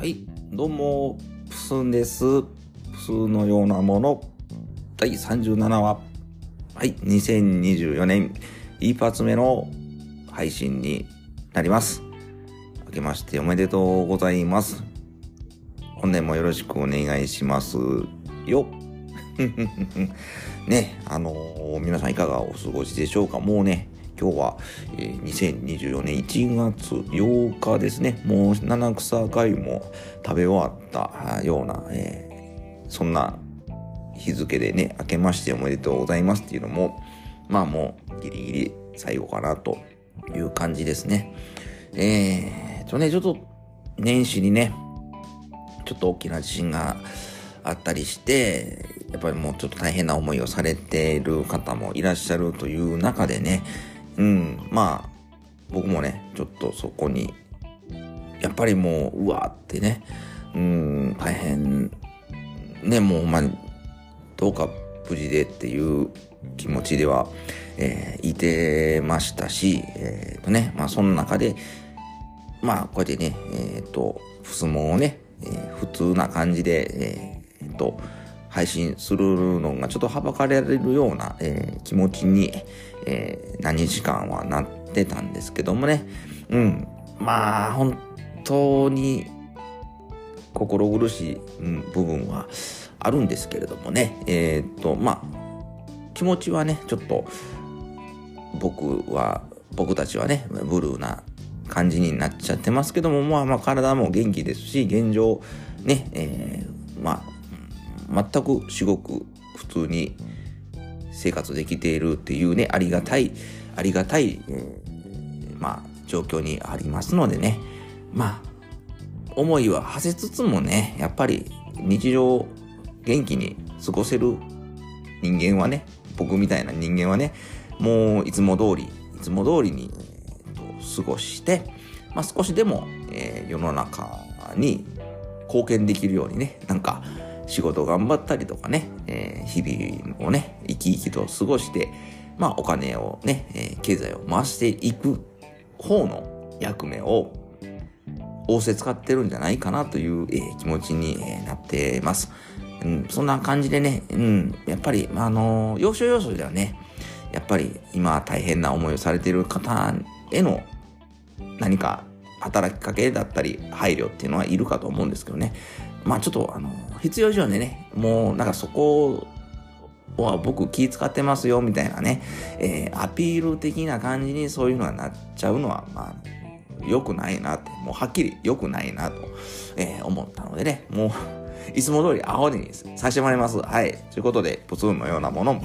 はい、どうも、プスンです。プスのようなもの、第37話。はい、2024年一発目の配信になります。明けましておめでとうございます。本年もよろしくお願いしますよ。ね、あのー皆さんいかがお過ごしでしょうかもうね、今日は、えー2024年1月8日ですね。もう七草がゆも食べ終わったような、えーそんな日付でね、明けましておめでとうございますっていうのも、まあもうギリギリ最後かなという感じですね。えーとね、ちょっと年始にね、ちょっと大きな地震があったりして、やっぱりもうちょっと大変な思いをされている方もいらっしゃるという中でね、うん、まあ、僕もね、ちょっとそこに、やっぱりもう、うわってね、うん、大変、ね、もうほんまに、どうか無事でっていう気持ちでは、えーいてましたし、えーとね、まあその中で、まあこうやってね、えっ、と、ふすもをね、えー普通な感じで、えーと、配信するのがちょっとはばかれるような、えー気持ちに、えー何日間はなってたんですけどもね。うん。まあ、本当に心苦しい、うん部分はあるんですけれどもね。えーっと、まあ、気持ちはね、ちょっと僕は、僕たちはね、ブルーな感じになっちゃってますけども、まあまあ体も元気ですし、現状、ね、えーまあ、全く至極普通に生活できているっていうね、ありがたい、ありがたい、えーまあ、状況にありますのでね、まあ、思いは馳せつつもね、やっぱり日常元気に過ごせる人間はね、僕みたいな人間はね、もういつも通り、いつも通りに、えーと過ごして、まあ少しでも、えー世の中に貢献できるようにね、なんか仕事頑張ったりとかね、えー日々をね、生き生きと過ごして、まあお金をね、えー経済を回していく方の役目を仰せ使ってるんじゃないかなという、えー気持ちに、えなっています。うん、そんな感じでね、うん、やっぱり、まあ、あの要所要所ではね、やっぱり今大変な思いをされている方への何か働きかけだったり配慮っていうのはいるかと思うんですけどね。まあちょっとあの、必要以上でね、もうなんかそこは僕気使ってますよみたいなね、えーアピール的な感じにそういうのがなっちゃうのは、まあ、良くないなって、もうはっきり良くないなと、えー思ったのでね、もう、いつも通りアホにさせてもらいます。はい。ということで、プツンのようなもの、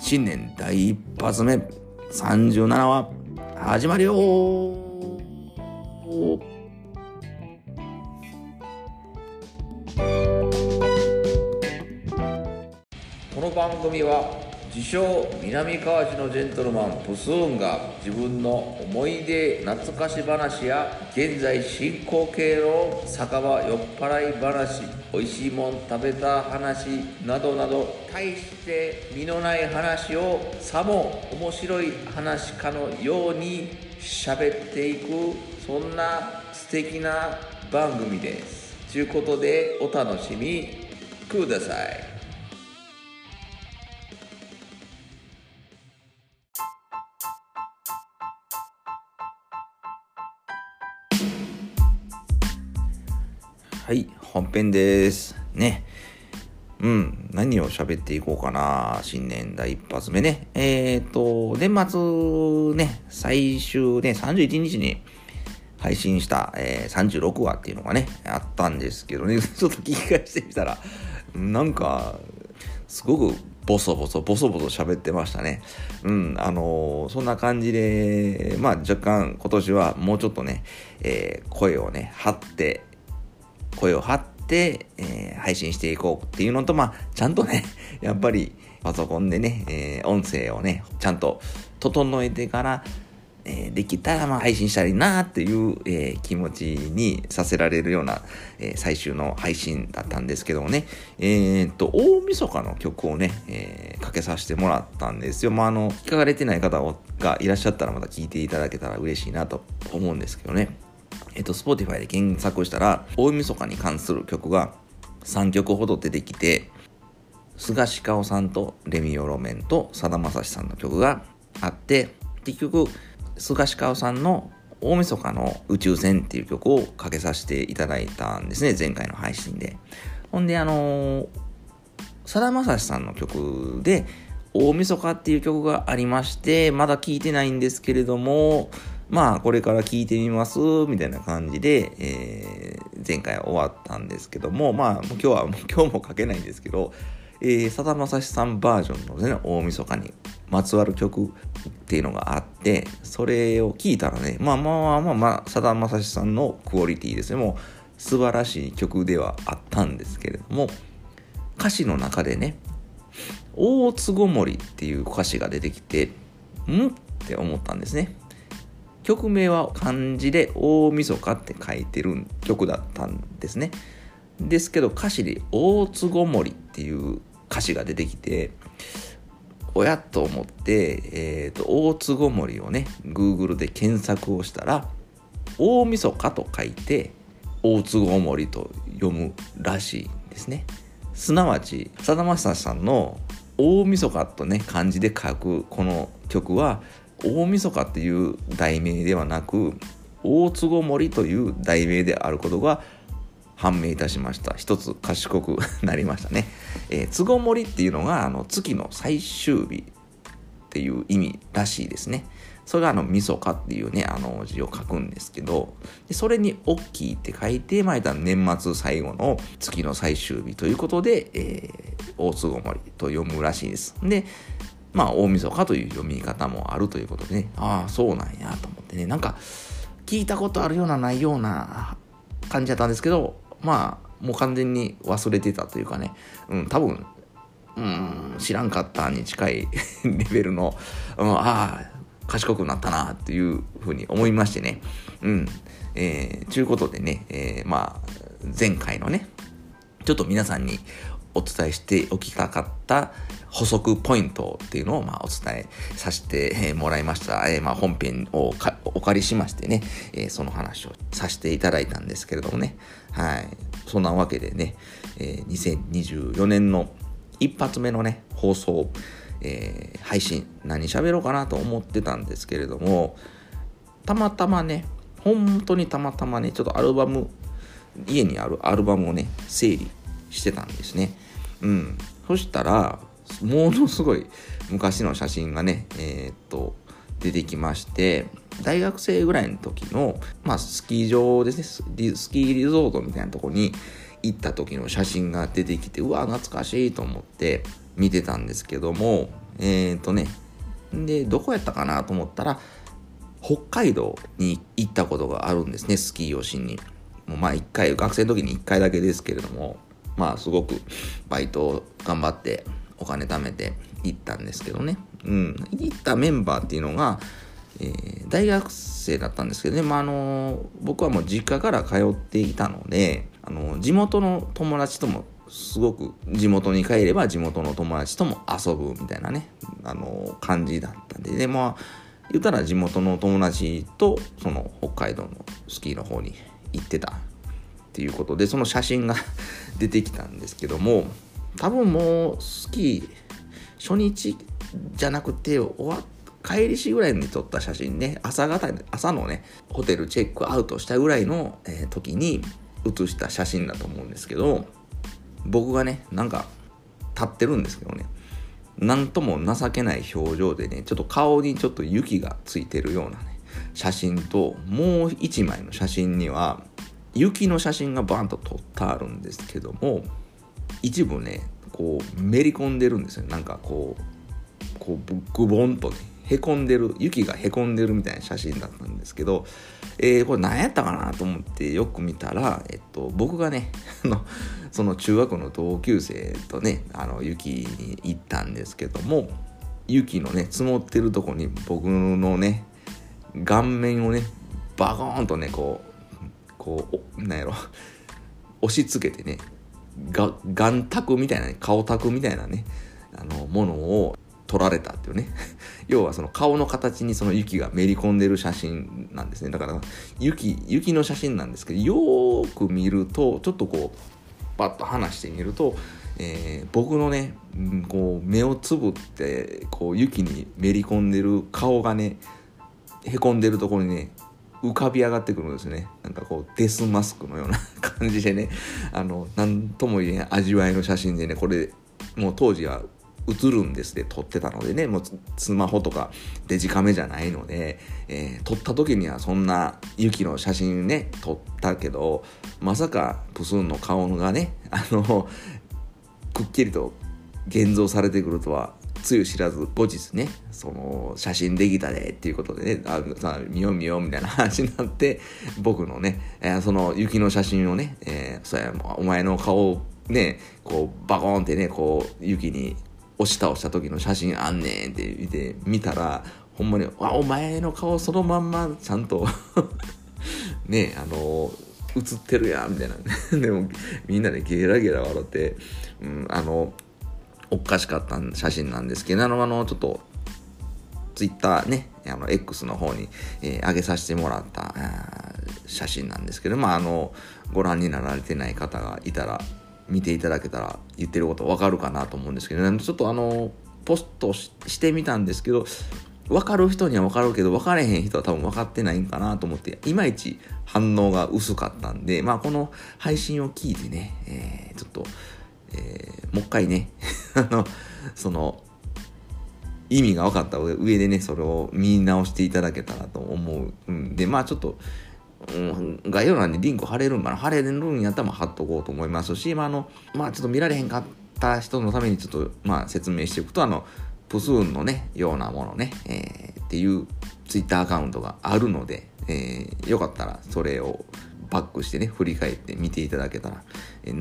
新年第一発目、37話、始まるよーこの番組は自称南川市のジェントルマンプスーンが自分の思い出懐かし話や現在進行形の酒場酔っ払い話美味しいもん食べた話などなど大して身のない話をさも面白い話かのように喋っていくそんな素敵な番組です。ということでお楽しみください。はい、本編です。ね。うん、何を喋っていこうかな。新年第一発目ね。えっ、と、年末ね、最終ね、31日に配信した、えー36話っていうのがね、あったんですけどね、ちょっと聞き返してみたら、なんか、すごくボソボソ、ボソボソ喋ってましたね。うん、あのーそんな感じで、まあ若干今年はもうちょっとね、えー声をね、張って、声を張って、えー配信していこうっていうのと、まあ、ちゃんとね、やっぱりパソコンでね、えー音声をね、ちゃんと整えてから、えーできたらまあ配信したらいいなっていう、えー気持ちにさせられるような、えー最終の配信だったんですけどもね、えーっと、大晦日の曲をね、えーかけさせてもらったんですよ。まあ、あの、聞かれてない方がいらっしゃったらまた聞いていただけたら嬉しいなと思うんですけどね。えっと、Spotify で検索したら、大晦日に関する曲が3曲ほど出てきて、菅氏香さんとレミオロメンとさだまさしさんの曲があって、結局、菅氏香さんの大晦日の宇宙船っていう曲をかけさせていただいたんですね、前回の配信で。ほんで、あのさだまさしさんの曲で、大晦日っていう曲がありまして、まだ聴いてないんですけれども、まあ、これから聴いてみます、みたいな感じで、えー、前回終わったんですけども、まあ、今日は、今日も書けないんですけど、えー、さだまさしさんバージョンのね、大晦日にまつわる曲っていうのがあって、それを聞いたらね、まあまあまあまあ、さだまさしさんのクオリティですね、もう素晴らしい曲ではあったんですけれども、歌詞の中でね、大津ごもりっていう歌詞が出てきて、ん？って思ったんですね。曲名は漢字で大晦日って書いてる曲だったんですね。ですけど歌詞で大津ごもりっていう歌詞が出てきて、おやと思って、え、ー、と、大津ごもりをね、Google で検索をしたら、大晦日と書いて、大津ごもりと読むらしいんですね。すなわち、さだまさしさんの大晦日とね、漢字で書くこの曲は、大晦日っていう題名ではなく、大津ごもりという題名であることが判明いたしました。一つ賢くなりましたね。えー、つごもりっていうのが、あの、月の最終日っていう意味らしいですね。それがあの、みそかっていうね、あの字を書くんですけど、でそれに大きいって書いて、まあ、年末最後の月の最終日ということで、えー、大つごもりと読むらしいです。で、まあ、大晦日という読み方もあるということでね、ああ、そうなんやと思ってね、なんか、聞いたことあるようなないような感じだったんですけど、まあ、もう完全に忘れてたというかね、うん、多分、うん、知らんかったに近い レベルの、うん、ああ、賢くなったなっていうふうに思いましてね。うん。えー、ちゅうことでね、えー、まあ、前回のね、ちょっと皆さんにお伝えしておきたかった補足ポイントっていうのを、ま、お伝えさせてもらいました。えー、ま、本編をお借りしましてね、えー、その話をさせていただいたんですけれどもね。はい。そんなわけでね、え、2024年の一発目のね、放送、えー、配信、何喋ろうかなと思ってたんですけれども、たまたまね、本当にたまたまね、ちょっとアルバム、家にあるアルバムをね、整理してたんですね。うん。そしたら、ものすごい昔の写真がね、えー、っと、出てきまして、大学生ぐらいの時の、まあ、スキー場ですね、スキーリゾートみたいなとこに行った時の写真が出てきて、うわ、懐かしいと思って見てたんですけども、えー、っとね、で、どこやったかなと思ったら、北海道に行ったことがあるんですね、スキーをしに。もうまあ一回、学生の時に一回だけですけれども、まあすごくバイトを頑張ってお金貯めて行ったんですけどね。うん。行ったメンバーっていうのが、えー、大学生だったんですけどね、まあ、あの僕はもう実家から通っていたので、あの地元の友達ともすごく地元に帰れば地元の友達とも遊ぶみたいなね、あの感じだったんで、でも、言ったら地元の友達とその北海道のスキーの方に行ってたっていうことで、その写真が 出てきたんですけども、多分もうスキー初日じゃなくて終わ帰りしぐらいに撮った写真ね朝方朝のねホテルチェックアウトしたぐらいの、えー、時に写した写真だと思うんですけど僕がねなんか立ってるんですけどねなんとも情けない表情でねちょっと顔にちょっと雪がついてるようなね写真ともう一枚の写真には雪の写真がバンと撮ってあるんですけども一部ねこうめり込んでるんですよ。なんかこうこうグボンとねへこんでる雪がへこんでるみたいな写真だったんですけど、えー、これ何やったかなと思ってよく見たら、えっと、僕がね のその中学の同級生とねあの雪に行ったんですけども雪のね積もってるとこに僕のね顔面をねバコーンとねこうこうなんやろ。押し付けてねが眼卓みたいな、ね、顔卓みたいなねあのものを取られたっていうね。要はその顔の形にその雪がめり込んでる写真なんですね。だから雪雪の写真なんですけどよーく見るとちょっとこうバッと離してみると、えー、僕のね、こう目をつぶってこう雪にめり込んでる顔がねへこんでるところにね浮かび上がってくるんですね。なんかこうデスマスクのような感じでね。あの何とも言えん味わいの写真でねこれもう当時は映るんですで撮ってたのでね。もうスマホとかデジカメじゃないので、えー、撮った時にはそんな雪の写真ね撮ったけどまさかプスンの顔がねあのくっきりと現像されてくるとはつゆ知らず後日ね。その写真できたでっていうことでね。あさ見よう見ようみたいな話になって僕のね、えー、その雪の写真をね、えー、そやお前の顔をねこうバコーンってねこう雪に押し倒した時の写真あんねんって見て見たらほんまに「あお前の顔そのまんまちゃんと ねあの映ってるやん」みたいな。でもみんなでゲラゲラ笑って、うん、あのおかしかった写真なんですけど、あの、あのちょっと、ツイッターね、あの、X の方に、えー、上げさせてもらった写真なんですけど、まあ、あの、ご覧になられてない方がいたら、見ていただけたら言ってることわかるかなと思うんですけど、ちょっとあの、ポストしてみたんですけど、分かる人には分かるけど分かれへん人は多分分かってないんかなと思っていまいち反応が薄かったんでまあこの配信を聞いてね、えー、ちょっとえー、もう一回ね。あのその意味が分かった上でねそれを見直していただけたらと思うんでまあちょっと、うん、概要欄にリンク貼れるんかな。貼れるんやったら貼っとこうと思いますしまああのまあちょっと見られへんかった人のためにちょっとまあ説明しておくとあのプスーンのねようなものね、えー、っていうツイッターアカウントがあるので、えー、よかったらそれをバックしてね、振り返って見ていただけたら、え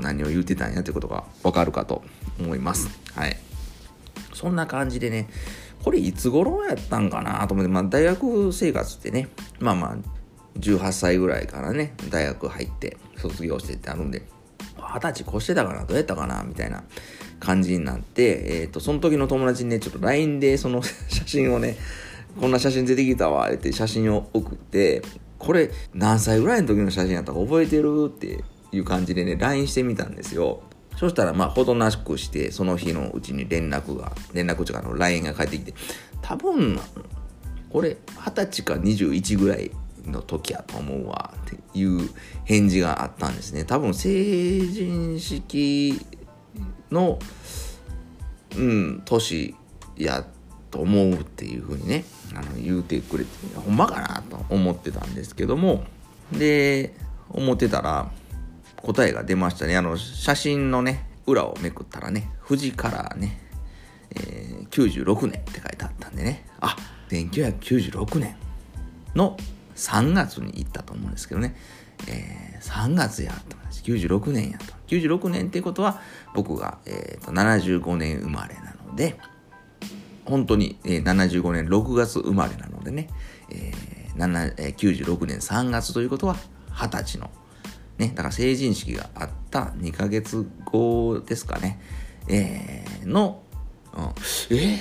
何を言うてたんやってことがわかるかと思います。はい。そんな感じでね、これいつ頃やったんかなと思って、まあ大学生活ってね、まあまあ、18歳ぐらいからね、大学入って卒業してってあるんで、二十歳越してたかなどうやったかなみたいな感じになって、えっ、ー、と、その時の友達にね、ちょっと LINE でその 写真をね、こんな写真出てきたわ、って写真を送って、これ何歳ぐらいの時の写真やったか覚えてるっていう感じでね LINE してみたんですよ。そしたらまあほどなしくしてその日のうちに連絡が連絡というかの LINE が返ってきて多分これ二十歳か21ぐらいの時やと思うわっていう返事があったんですね。多分成人式のうん年やと思うっていうふうにねあの言うてくれてほんまかなと思ってたんですけども。で思ってたら答えが出ましたね。あの写真のね裏をめくったらね富士カラーね、えー、96年って書いてあったんでね。あ1996年の3月に行ったと思うんですけどね、えー、3月やと96年やと。96年っていうことは僕が、えーと75年生まれなので本当に、えー、75年6月生まれなのでね、えーえー、96年3月ということは20歳の、ね、だから成人式があった2ヶ月後ですかね、えー、の、うん、え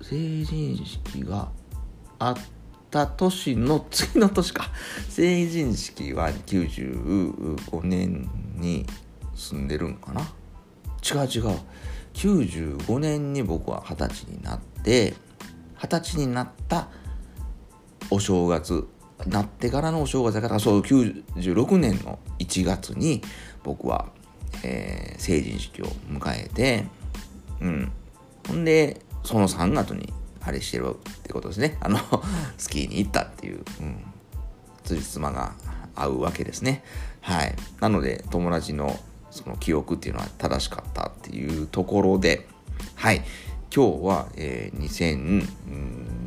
ー、成人式があった年の次の年か。成人式は95年に住んでるんかな違う違う。95年に僕は二十歳になって二十歳になったお正月なってからのお正月だからそう96年の1月に僕は、えー、成人式を迎えてうん。ほんでその3月にあれしてるってことですね。あの スキーに行ったっていう、うん、辻褄が合うわけですね。はい。なので友達のその記憶っていうのは正しかったっていうところで、はい、今日は、えー、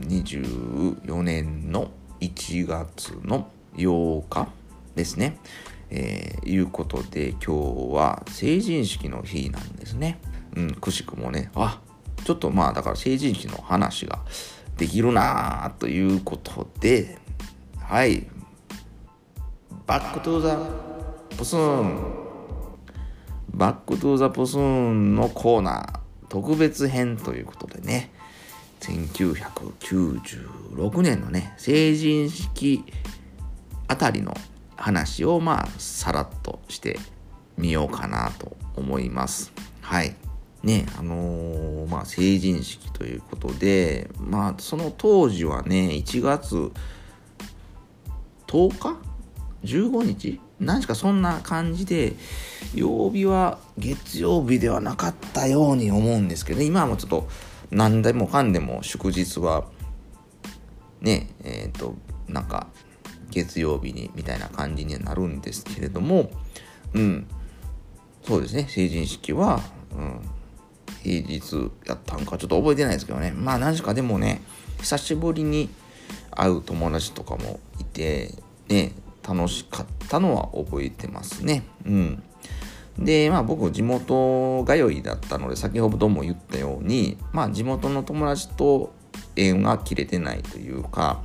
2024年の1月の8日ですね。えー、いうことで今日は成人式の日なんですね。うん、くしくもね、あちょっとまあだから成人式の話ができるなということで、はい、 Back to the ポスーン Back to the ポスーンのコーナー特別編ということでね、1996年のね成人式あたりの話をまあさらっとしてみようかなと思います。はい。ねあのー、まあ成人式ということでまあその当時はね1月10日？15日？何しかそんな感じで曜日は月曜日ではなかったように思うんですけど、ね、今はもうちょっと何でもかんでも祝日はねえっ、ー、となんか月曜日にみたいな感じにはなるんですけれどもうん。そうですね。成人式は、うん、平日やったんかちょっと覚えてないですけどね。まあ何しかでもね久しぶりに会う友達とかもいてね楽しかったのは覚えてますね。うん。で、まあ僕地元通いだったので、先ほども言ったように、まあ地元の友達と縁が切れてないというか、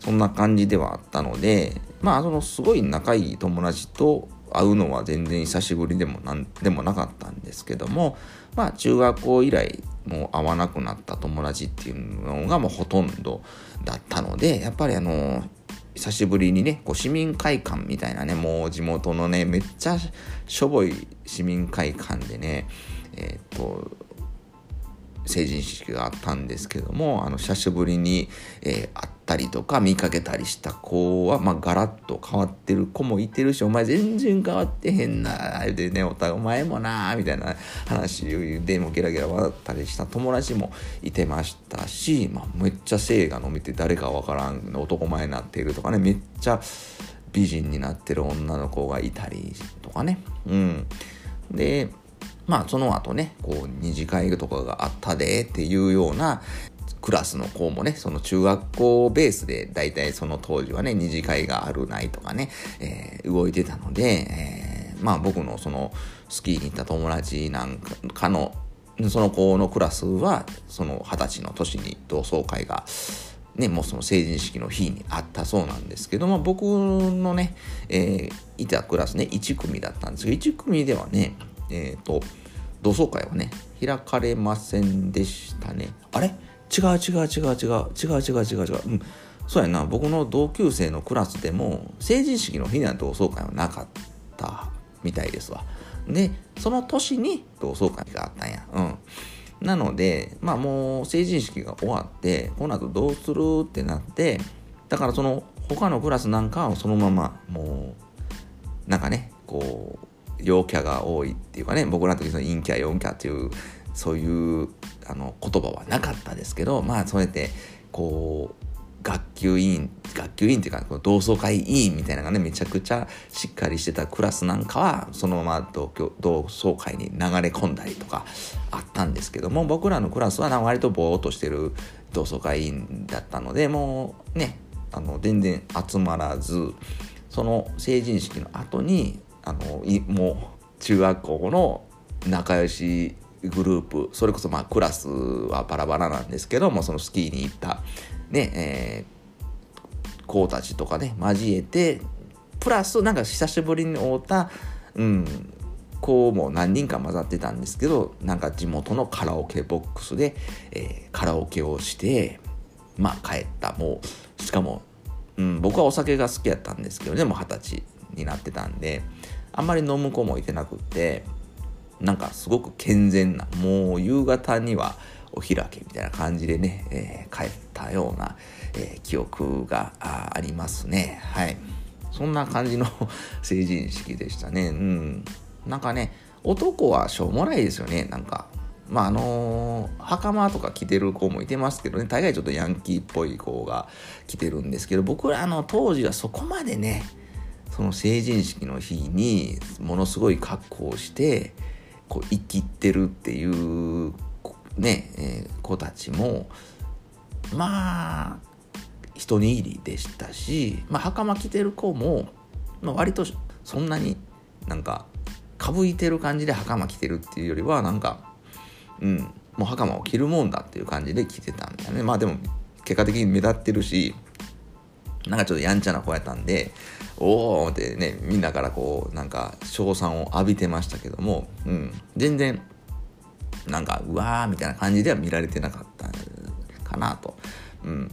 そんな感じではあったので、まあそのすごい仲いい友達と会うのは全然久しぶりでもなんでもなかったんですけども、まあ中学校以来もう会わなくなった友達っていうのがもうほとんどだったので、やっぱりあの、久しぶりにね、こう市民会館みたいなね、もう地元のね、めっちゃしょぼい市民会館でね、えっ、と、成人式があったんですけども、あの、久しぶりに、えー、会ったりとか見かけたりした子は、まあ、ガラッと変わってる子もいてるし、お前全然変わってへんな、でね、お互い、お前もな、みたいな話でもゲラゲラ笑ったりした友達もいてましたし、まあ、めっちゃ性が飲めて誰かわからん男前になっているとかね、めっちゃ美人になってる女の子がいたりとかね。うん。で、まあその後ね、こう二次会とかがあったでっていうようなクラスの子もね、その中学校ベースで大体その当時はね、二次会があるないとかね、えー、動いてたので、えー、まあ僕のそのスキーに行った友達なんかの、その子のクラスは、その二十歳の年に同窓会がね、もうその成人式の日にあったそうなんですけども、僕のね、えー、いたクラスね、1組だったんですけど、1組ではね、えっ、ー、と、同窓会はね、開かれませんでしたね。あれ？違う違う違う違う違う違う違う違う。うん。そうやな、僕の同級生のクラスでも、成人式の日には同窓会はなかったみたいですわ。で、その年に同窓会があったんや。うん。なので、まあもう成人式が終わって、この後どうするってなって、だからその他のクラスなんかをそのままもう、なんかね、こう、陽キャが多いっていうかね僕らの時その陰キャ陽キャっていうそういうあの言葉はなかったですけどまあそうやってこう学級委員学級委員っていうか同窓会委員みたいなのがねめちゃくちゃしっかりしてたクラスなんかはそのまま同同窓会に流れ込んだりとかあったんですけども僕らのクラスはな割とぼーっとしてる同窓会委員だったのでもうねあの全然集まらずその成人式の後にあのもう中学校の仲良しグループそれこそまあクラスはバラバラなんですけどもそのスキーに行ったねえー、子たちとかね交えてプラスなんか久しぶりに会うたうん子も何人か混ざってたんですけどなんか地元のカラオケボックスで、えー、カラオケをしてまあ帰ったもうしかも、うん、僕はお酒が好きやったんですけどねもう二十歳になってたんであんまり飲む子もいてなくってなんかすごく健全なもう夕方にはお開けみたいな感じでね、えー、帰ったような、えー、記憶がありますね。はい。そんな感じの 成人式でしたね。うん。なんかね男はしょうもないですよね。なんかまああのー、袴とか着てる子もいてますけどね。大概ちょっとヤンキーっぽい子が着てるんですけど僕らの当時はそこまでねその成人式の日にものすごい格好をしてこう生きてるっていうね、えー、子たちもまあ一握りでしたし、まあ、袴着てる子も、まあ、割とそんなになんかかぶいてる感じで袴着てるっていうよりはなんかうんもう袴を着るもんだっていう感じで着てたんだよね。まあでも結果的に目立ってるしなんかちょっとやんちゃな子やったんで、おおってね、みんなからこう、なんか、称賛を浴びてましたけども、うん、全然、なんか、うわーみたいな感じでは見られてなかったかなと。うん。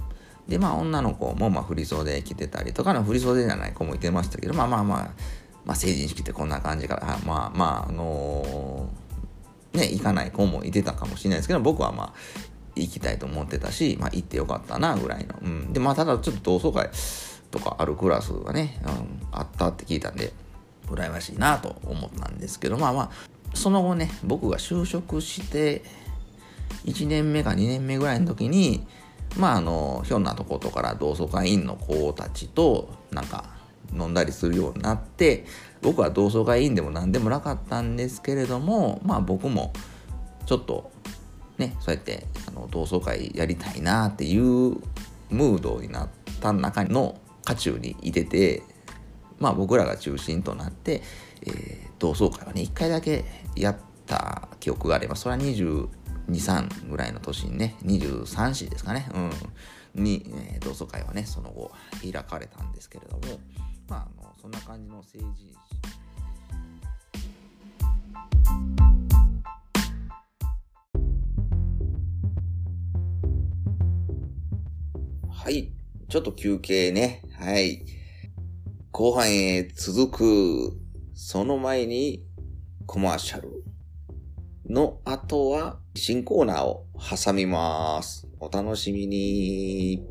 で、まあ女の子もまあ振り袖着てたりとかの振り袖じゃない子もいてましたけど、まあまあまあ、まあ成人式ってこんな感じから、まあまあ、あのー、ね、行かない子もいてたかもしれないですけど、僕はまあ、行きたいと思ってたし、まあ行ってよかったな、ぐらいの。うん。で、まあただちょっと同窓会とかあるクラスがね、うん、あったって聞いたんで、羨ましいなと思ったんですけど、まあまあ、その後ね、僕が就職して、1年目か2年目ぐらいの時に、まああの、ひょんなとことから同窓会員の子たちとなんか飲んだりするようになって、僕は同窓会員でも何でもなかったんですけれども、まあ僕もちょっとね、そうやってあの同窓会やりたいなっていうムードになった中の渦中にいてて、まあ僕らが中心となって、えー、同窓会はね、1回だけやった記憶があれば、それは22、3ぐらいの年にね、23歳ですかね、うん、に、えー、同窓会はね、その後開かれたんですけれども、まあ、あのそんな感じの政治はい。ちょっと休憩ね。はい。後半へ続く。その前にコマーシャルの後は新コーナーを挟みます。お楽しみに。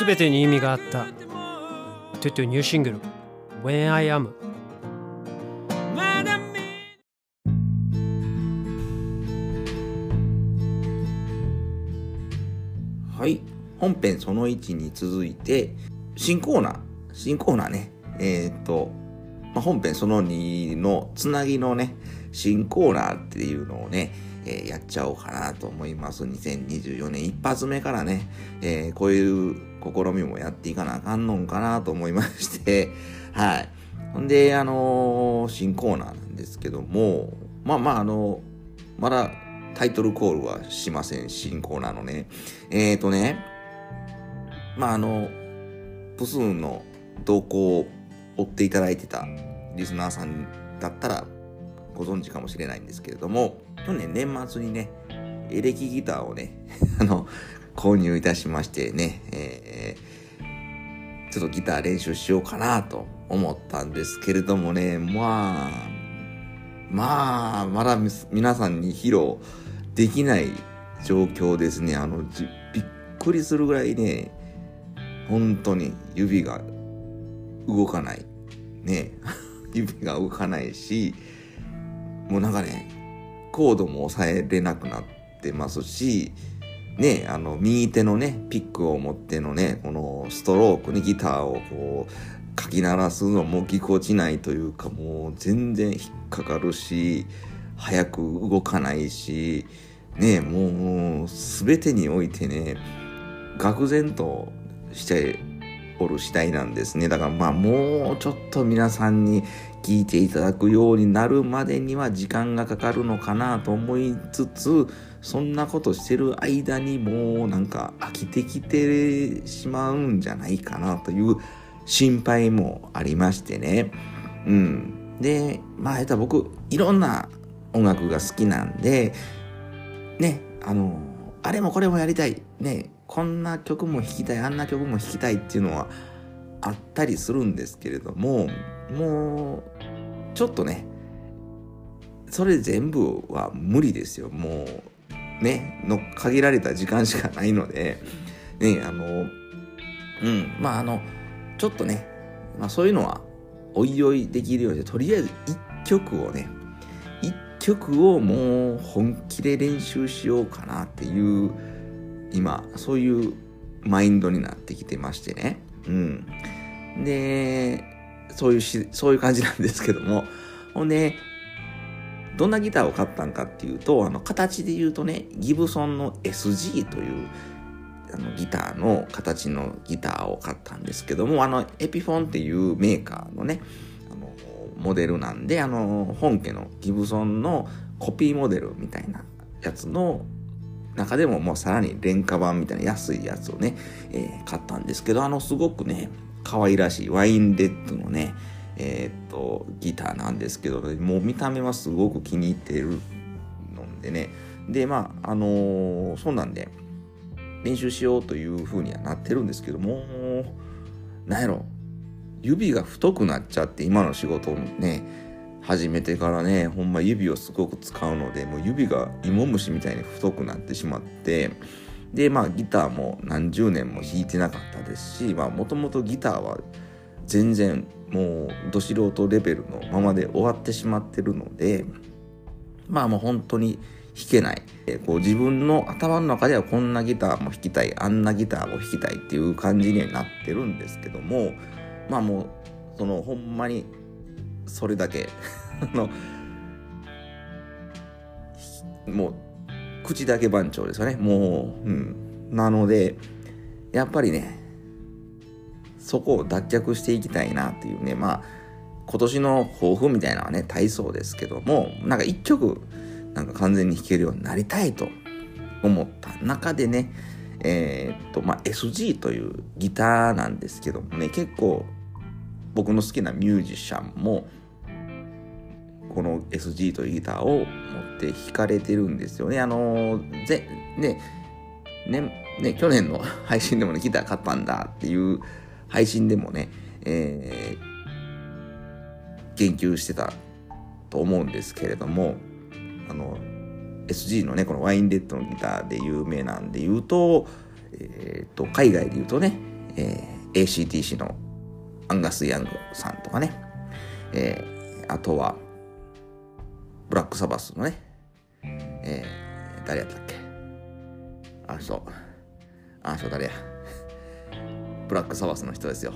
すべてに意味があった。トゥトゥニューシングル When I Am はい。本編その1に続いて新コーナー。新コーナーね。えー、っと、まあ、本編その2のつなぎのね新コーナーっていうのをねえー、やっちゃおうかなと思います。2024年一発目からね、えー、こういう試みもやっていかなあかんのんかなと思いまして、はい。ほんで、あのー、新コーナーなんですけども、まあまあ、あの、まだタイトルコールはしません、新コーナーのね。えっ、とね、まああの、プスーンの動向を追っていただいてたリスナーさんだったらご存知かもしれないんですけれども、去年年末にね、エレキギターをね、あの、購入いたしましてね、えー、ちょっとギター練習しようかなと思ったんですけれどもね、まあ、まあ、まだ皆さんに披露できない状況ですね。あの、びっくりするぐらいね、本当に指が動かない。ね、指が動かないし、もうなんかね、コードも押さえれなくなってますし、ね、あの、右手のね、ピックを持ってのね、このストロークにギターをこう、かき鳴らすのもぎこちないというか、もう全然引っかかるし、早く動かないし、ね、もう、すべてにおいてね、愕然としておる次第なんですね。だからまあもうちょっと皆さんに聞いていただくようになるまでには時間がかかるのかなと思いつつ、そんなことしてる間にもうなんか飽きてきてしまうんじゃないかなという心配もありましてね。うん。で、まあ、えっと僕、いろんな音楽が好きなんで、ね、あの、あれもこれもやりたい。ね、こんな曲も弾きたい、あんな曲も弾きたいっていうのはあったりするんですけれども、もう、ちょっとね、それ全部は無理ですよ。もう、ね、の限られた時間しかないので、ね、あの、うん、まああの、ちょっとね、まあそういうのは、おいおいできるように、とりあえず一曲をね、一曲をもう本気で練習しようかなっていう、今、そういうマインドになってきてましてね。うん。で、そういうし、そういう感じなんですけども。ほんで、どんなギターを買ったんかっていうと、あの、形で言うとね、ギブソンの SG という、あの、ギターの形のギターを買ったんですけども、あの、エピフォンっていうメーカーのね、あの、モデルなんで、あの、本家のギブソンのコピーモデルみたいなやつの中でももうさらに廉価版みたいな安いやつをね、えー、買ったんですけど、あのすごくね、可愛らしいワインレッドのね、えー、っと、ギターなんですけど、もう見た目はすごく気に入ってるのでね、で、まあ、あのー、そうなんで、練習しようという風にはなってるんですけども、なんやろ、指が太くなっちゃって今の仕事をね始めてからねほんま指をすごく使うのでもう指が芋虫みたいに太くなってしまってでまあギターも何十年も弾いてなかったですしもともとギターは全然もうど素人レベルのままで終わってしまってるのでまあもう本当に弾けない。えこう自分の頭の中ではこんなギターも弾きたい、あんなギターも弾きたいっていう感じになってるんですけども、まあもうそのほんまにそれだけ あのもう口だけ番長ですよね。もううん。なのでやっぱりねそこを脱却していきたいなっていうねまあ今年の抱負みたいなのはね体操ですけどもなんか一曲なんか完全に弾けるようになりたいと思った中でねえー、っとまあ SG というギターなんですけどもね結構僕の好きなミュージシャンもこの SG というギターを持って弾かれてるんですよね。あのぜねねね去年の 配信でもねギター買ったんだっていう配信でもね、えー、言及してたと思うんですけれどもあの SG のねこのワインレッドのギターで有名なんで言うと,、えー、と海外で言うとね、えー、ACTC のアンガス・ヤングさんとかね、えー、あとは、ブラックサバスのね、えー、誰やったっけ？あの人、あの人誰や？ブラックサバスの人ですよ。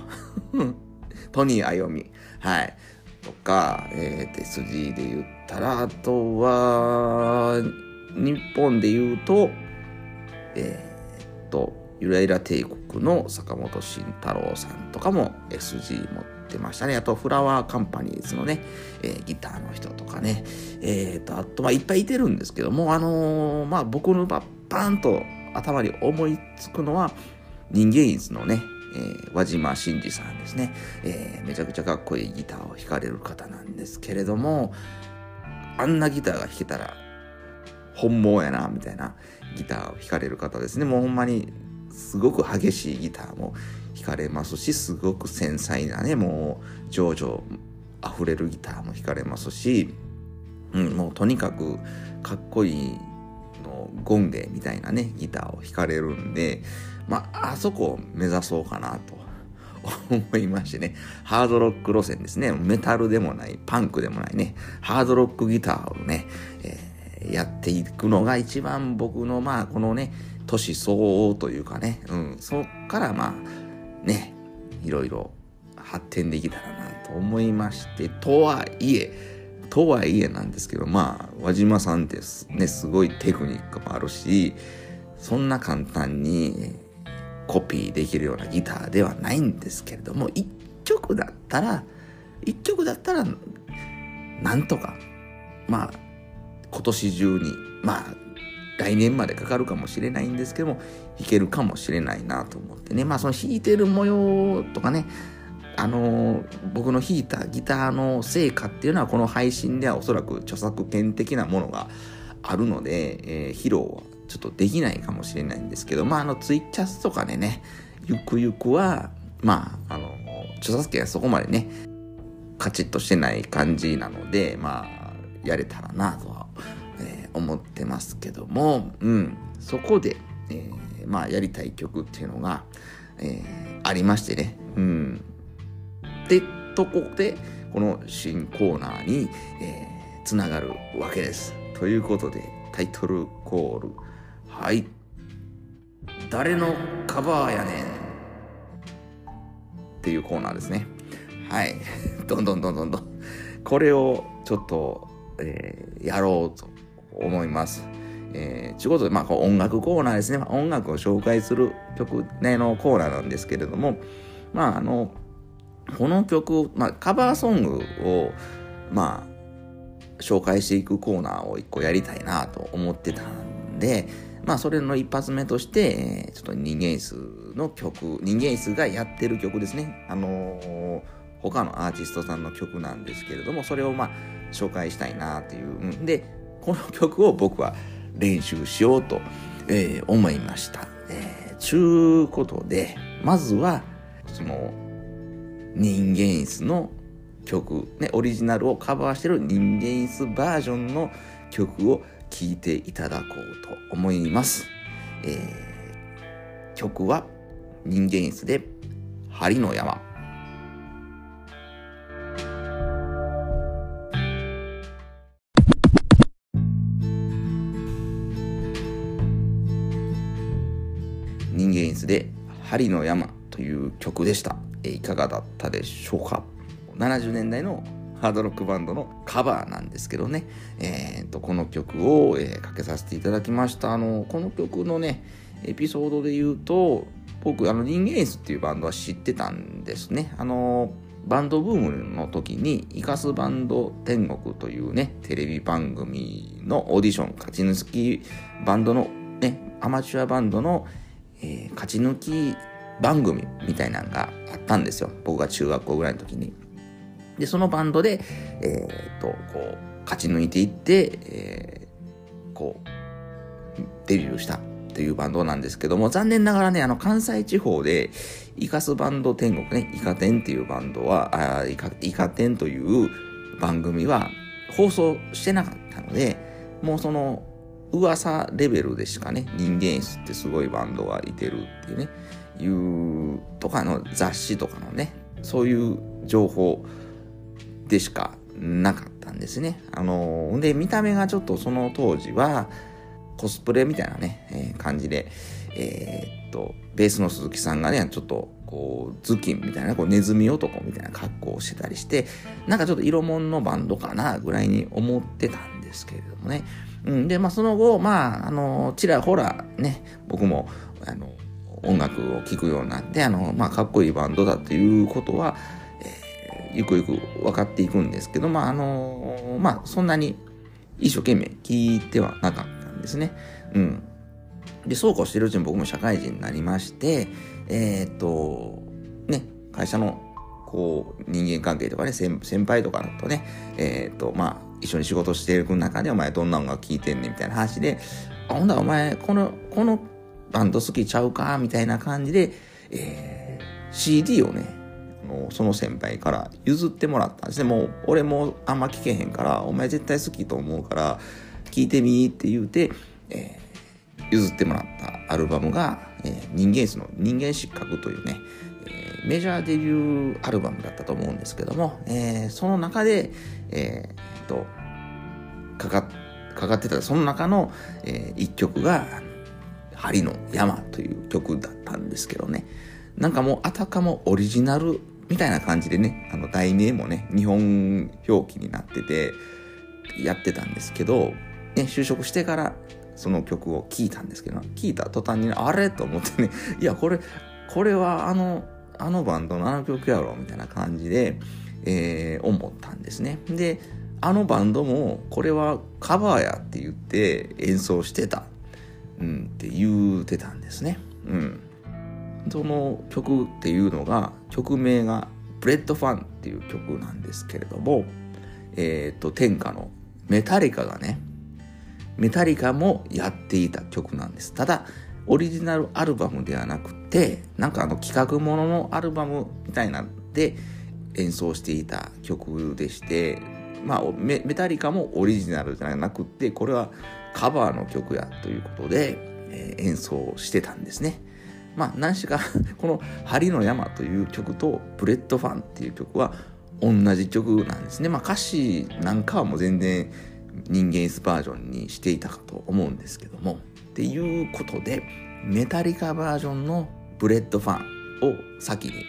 トニー・アヨミ。はい。とか、えー、SG で言ったら、あとは、日本で言うと、えー、っと、ゆらゆら帝国の坂本慎太郎さんとかも SG 持ってましたね。あと、フラワーカンパニーズのね、えー、ギターの人とかね。えー、と、あと、まあ、いっぱいいてるんですけども、あのー、まあ、僕のバッパーンと頭に思いつくのは、人間イズのね、えー、和島真二さんですね、えー、めちゃくちゃかっこいいギターを弾かれる方なんですけれども、あんなギターが弾けたら本望やな、みたいなギターを弾かれる方ですね。もうほんまにすごく激しいギターも弾かれますしすごく繊細なねもう情緒あふれるギターも弾かれますし、うん、もうとにかくかっこいいのゴンゲみたいなねギターを弾かれるんでまああそこを目指そうかなと思いましてね、ハードロック路線ですね。メタルでもない、パンクでもないね、ハードロックギターをね、えー、やっていくのが一番僕の、まあ、このね、年相応というかね、うん、そっからまあ、ね、いろいろ発展できたらなと思いまして、とはいえ、とはいえなんですけど、まあ、輪島さんってね、すごいテクニックもあるし、そんな簡単にコピーできるようなギターではないんですけれども、一曲だったら、一曲だったら、なんとか、まあ、今年中に、まあ、来年までかかるかもしれないんですけども弾けるかもしれないなと思ってね。まあその弾いてる模様とかねあの僕の弾いたギターの成果っていうのはこの配信ではおそらく著作権的なものがあるので、えー、披露はちょっとできないかもしれないんですけどまああのツイキャスとかでねゆくゆくはまああの著作権はそこまでねカチッとしてない感じなのでまあやれたらなとは思ってますけども、うん、そこで、えー、まあやりたい曲っていうのが、えー、ありましてね、うん。で、とこで、この新コーナーに、えー、つながるわけです。ということで、タイトルコール。はい。誰のカバーやねんっていうコーナーですね。はい。どんどんどんどんどん。これをちょっと、えー、やろうと思います。えー、ということで、まあ、音楽コーナーですね。まあ、音楽を紹介する曲、ね、のコーナーなんですけれども、まあ、あの、この曲、まあ、カバーソングを、まあ、紹介していくコーナーを一個やりたいなと思ってたんで、まあそれの一発目として、ちょっと人間椅子の曲、人間椅子がやってる曲ですね。あのー、他のアーティストさんの曲なんですけれども、それをまあ紹介したいなっていう。うん、で、この曲を僕は練習しようと、えー、思いました。えー、ちゅうことで、まずは、その、人間椅子の曲、ね、オリジナルをカバーしてる人間椅子バージョンの曲を聴いていただこうと思います。えー、曲は人間椅子で針の山。人間椅子で針の山という曲でした。いかがだったでしょうか？70年代のハードロックバンドのカバーなんですけどね、えーと、この曲を、えー、かけさせていただきました。あのこの曲のねエピソードで言うと僕あの人間エースっていうバンドは知ってたんですね。あのバンドブームの時にイカスバンド天国というねテレビ番組のオーディション勝ち抜きバンドのねアマチュアバンドの、えー、勝ち抜き番組みたいなのがあったんですよ。僕が中学校ぐらいの時に。で、そのバンドで、えー、っと、こう、勝ち抜いていって、えー、こう、デビューしたというバンドなんですけども、残念ながらね、あの、関西地方で、イカスバンド天国ね、イカ天っていうバンドは、あイカ、イカ天という番組は放送してなかったので、もうその、噂レベルでしかね、人間室ってすごいバンドがいてるっていうね、いうとかの雑誌とかのね、そういう情報でしかなかったんですね。あので、見た目がちょっとその当時は、コスプレみたいなね、えー、感じで、えー、っと、ベースの鈴木さんがね、ちょっと、こう、頭巾みたいな、こう、ネズミ男みたいな格好をしてたりして、なんかちょっと色物のバンドかな、ぐらいに思ってたんですけれどもね。うん、で、まあ、その後、まあ、あの、ちらほら、ね、僕も、あの、音楽を聴くようになって、あの、まあ、かっこいいバンドだっていうことは、ゆくゆく分かっていくんですけど、まあ、あのまあ、そんなに一生懸命聞いてはなかったんですね。うん。で、そうこうしてるうちに僕も社会人になりまして、えー、っと、ね、会社の、こう、人間関係とかね、先輩とかだとね、えー、っと、まあ、一緒に仕事していく中で、お前どんな音楽聴いてんねんみたいな話で、あ、ほんだお前、この、このバンド好きちゃうかみたいな感じで、えー、CD をね、その先輩から譲ってもらったんですね。もう俺もあんま聞けへんからお前絶対好きと思うから聞いてみって言うて、えー、譲ってもらったアルバムが、えー、人間室の人間失格というね、えー、メジャーデビューアルバムだったと思うんですけども、えー、その中で、えー、とかかかかってたその中の、えー、一曲が「針の山」という曲だったんですけどねなんかもうあたかもオリジナルみたいな感じでね、あの題名もね、日本表記になってて、やってたんですけど、ね、就職してからその曲を聴いたんですけど、聴いた途端に、ね、あれと思ってね、いや、これ、これはあの、あのバンドのあの曲やろみたいな感じで、えー、思ったんですね。で、あのバンドも、これはカバーやって言って演奏してた、うん、って言うてたんですね。うん。その曲っていうのが曲名が「ブレッドファン」っていう曲なんですけれどもえっ、ー、と天下のメタリカがねメタリカもやっていた曲なんですただオリジナルアルバムではなくてなんかあの企画もののアルバムみたいなんで演奏していた曲でしてまあメタリカもオリジナルじゃなくってこれはカバーの曲やということで、えー、演奏してたんですね。まあ何しか この「針の山」という曲と「ブレッドファン」っていう曲は同じ曲なんですね。まあ歌詞なんかはもう全然人間椅子バージョンにしていたかと思うんですけども。っていうことでメタリカバージョンの「ブレッドファン」を先に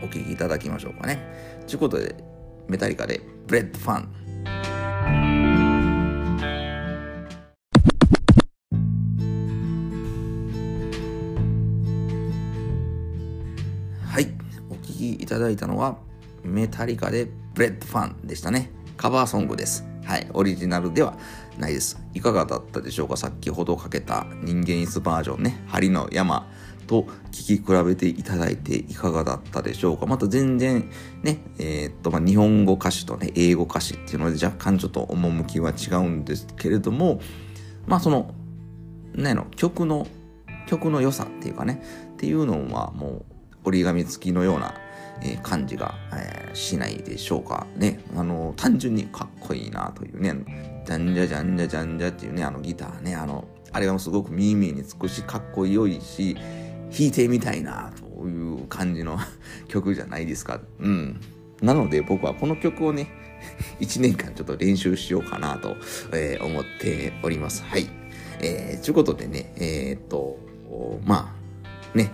お聴きいただきましょうかね。ということでメタリカで「ブレッドファン」はいただいたのはメタリカでブレッドファンでしたね。カバーソングです。はい、オリジナルではないです。いかがだったでしょうか？先ほどかけた人間椅子バージョンね、針の山と聞き比べていただいていかがだったでしょうかまた全然ね、えー、っと、まあ、日本語歌詞とね、英語歌詞っていうので若干ちょっと趣は違うんですけれども、まあその、ねの、曲の、曲の良さっていうかね、っていうのはもう折り紙付きのようなえー、感じが、えー、しないでしょうかね。あの、単純にかっこいいなというね、じゃんじゃじゃんじゃじゃんじゃっていうね、あのギターね、あの、あれがすごく耳につくし、かっこよいし、弾いてみたいなという感じの 曲じゃないですか。うん。なので僕はこの曲をね、1年間ちょっと練習しようかなと、えー、思っております。はい。えー、ということでね、えー、っと、まあ、ね、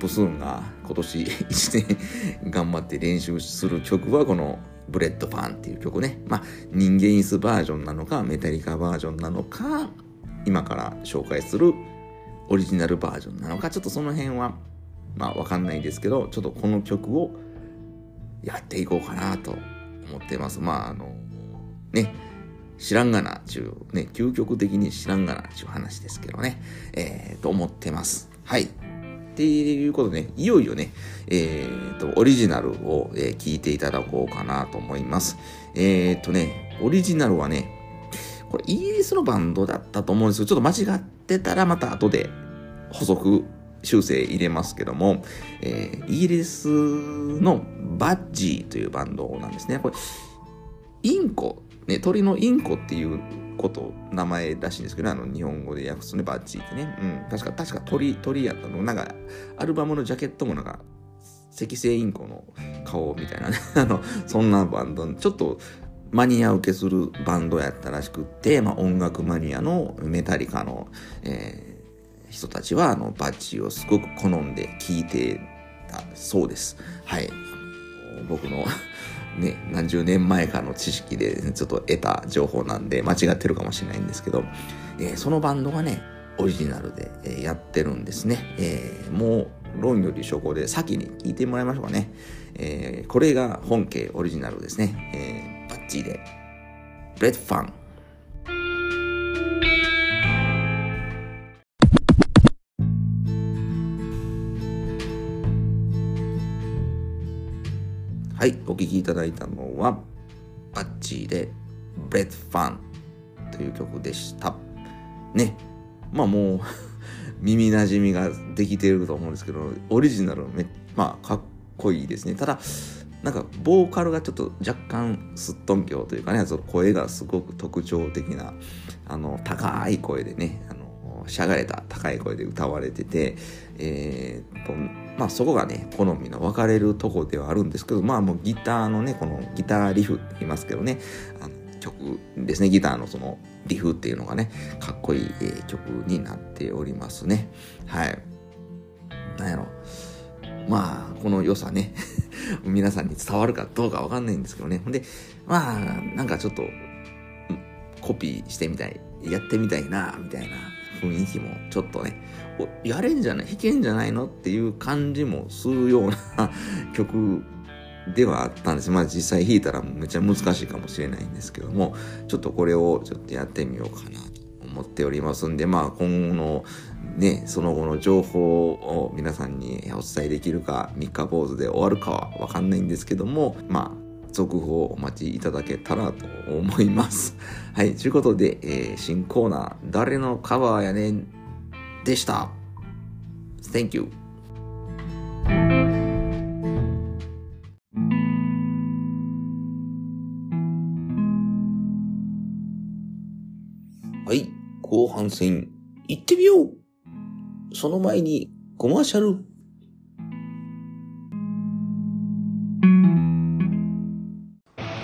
プスーンが今年 1年頑張って練習する曲はこのブレッドファンっていう曲ね。まあ人間椅子バージョンなのかメタリカバージョンなのか今から紹介するオリジナルバージョンなのかちょっとその辺はまあわかんないですけどちょっとこの曲をやっていこうかなと思ってます。まああのね知らんがなちゅうね究極的に知らんがなちゅう話ですけどねえー、と思ってます。はい。っていうことで、ね、いよいよね、えー、と、オリジナルを、えー、聞いていただこうかなと思います。えっ、ー、とね、オリジナルはね、これイギリスのバンドだったと思うんですけど、ちょっと間違っってたらまた後で補足修正入れますけども、えー、イギリスのバッジーというバンドなんですね。これ、インコ、ね、鳥のインコっていうこと、名前らしいんですけど、あの、日本語で訳すとね、バッチーってね。うん。確か、確か鳥、鳥やったの。なんか、アルバムのジャケットもなんか、赤星インコの顔みたいなね。あの、そんなバンド、ちょっと、マニア受けするバンドやったらしくって、まあ、音楽マニアのメタリカの、えー、人たちは、あの、バッジをすごく好んで聴いてたそうです。はい。僕のね、何十年前かの知識で、ちょっと得た情報なんで間違ってるかもしれないんですけど、えー、そのバンドがね、オリジナルで、やってるんですね。えー、もう、論より証拠で先に聞いてもらいましょうかね。えー、これが本家オリジナルですね。えー、チで。ブレッドファン。はい、お聴きいただいたのは、バッチーで、ブレッドファンという曲でした。ね。まあもう 耳なじみができていると思うんですけど、オリジナルめ、まあかっこいいですね。ただ、なんかボーカルがちょっと若干すっとんきょうというかね、その声がすごく特徴的な、あの、高い声でね、あの、しゃがれた高い声で歌われてて、えー、っと、まあそこがね、好みの分かれるとこではあるんですけど、まあもうギターのね、このギターリフって言いますけどね、あの曲ですね、ギターのそのリフっていうのがね、かっこいい、えー、曲になっておりますね。はい。なんやろ。まあ、この良さね、皆さんに伝わるかどうかわかんないんですけどね。ほんで、まあ、なんかちょっと、コピーしてみたい、やってみたいな、みたいな雰囲気もちょっとね、やれんじゃない弾けんじゃないのっていう感じもするような 曲ではあったんです。まあ実際弾いたらめっちゃ難しいかもしれないんですけども、ちょっとこれをちょっとやってみようかなと思っておりますんで、まあ今後のね、その後の情報を皆さんにお伝えできるか、三日坊主で終わるかはわかんないんですけども、まあ続報をお待ちいただけたらと思います。はい、ということで、えー、新コーナー、誰のカバーやねん？でした。Thank you. はい、後半戦、行ってみようその前に、コマーシャル。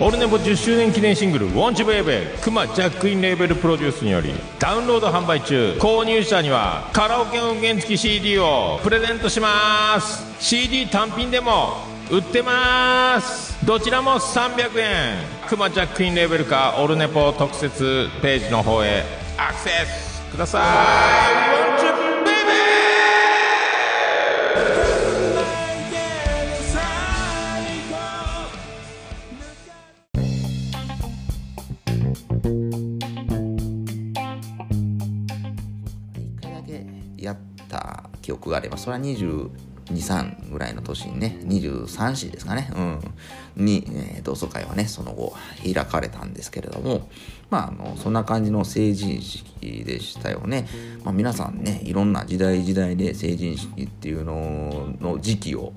オルネポ10周年記念シングル「ウォンチベイベー」クマジャックインレーベルプロデュースによりダウンロード販売中。購入者にはカラオケ音源付き CD をプレゼントします。CD 単品でも売ってます。どちらも300円。クマジャックインレーベルかオルネポ特設ページの方へアクセスください。あればそれは22、3ぐらいの年にね、23歳ですかね、うん、に、えー、同窓会はね、その後開かれたんですけれども、まあ、あの、そんな感じの成人式でしたよね。まあ、皆さんね、いろんな時代時代で成人式っていうのの時期を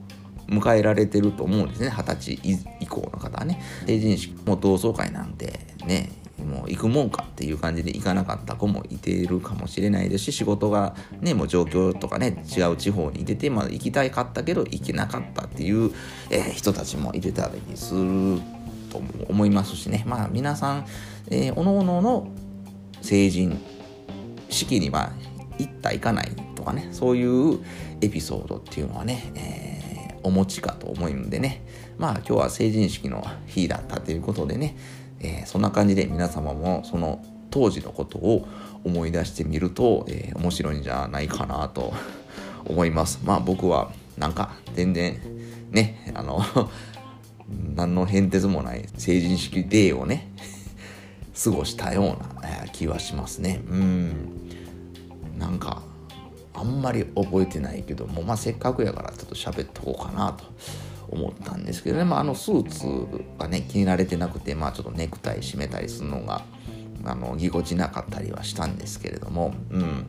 迎えられてると思うんですね。二十歳以降の方はね。成人式も同窓会なんてねもう行くもんかっていう感じで行かなかった子もいているかもしれないですし仕事がねもう状況とかね違う地方に出て、まあ、行きたいかったけど行けなかったっていう、えー、人たちもいてたりすると思いますしね。まあ皆さん、えー、おのおのの成人式には行った行かないとかねそういうエピソードっていうのはね、えー、お持ちかと思うんでね。まあ今日は成人式の日だったということでねえー、そんな感じで皆様もその当時のことを思い出してみると、えー、面白いんじゃないかなと 思います。まあ僕はなんか全然ね、あの 何の変哲もない成人式デーをね 過ごしたような気はしますね。うん。なんかあんまり覚えてないけども、まあせっかくやからちょっと喋っとこうかなと。思ったんですけどね、まあ、あのスーツがね気に入られてなくて、まあ、ちょっとネクタイ締めたりするのがあのぎこちなかったりはしたんですけれども、うん、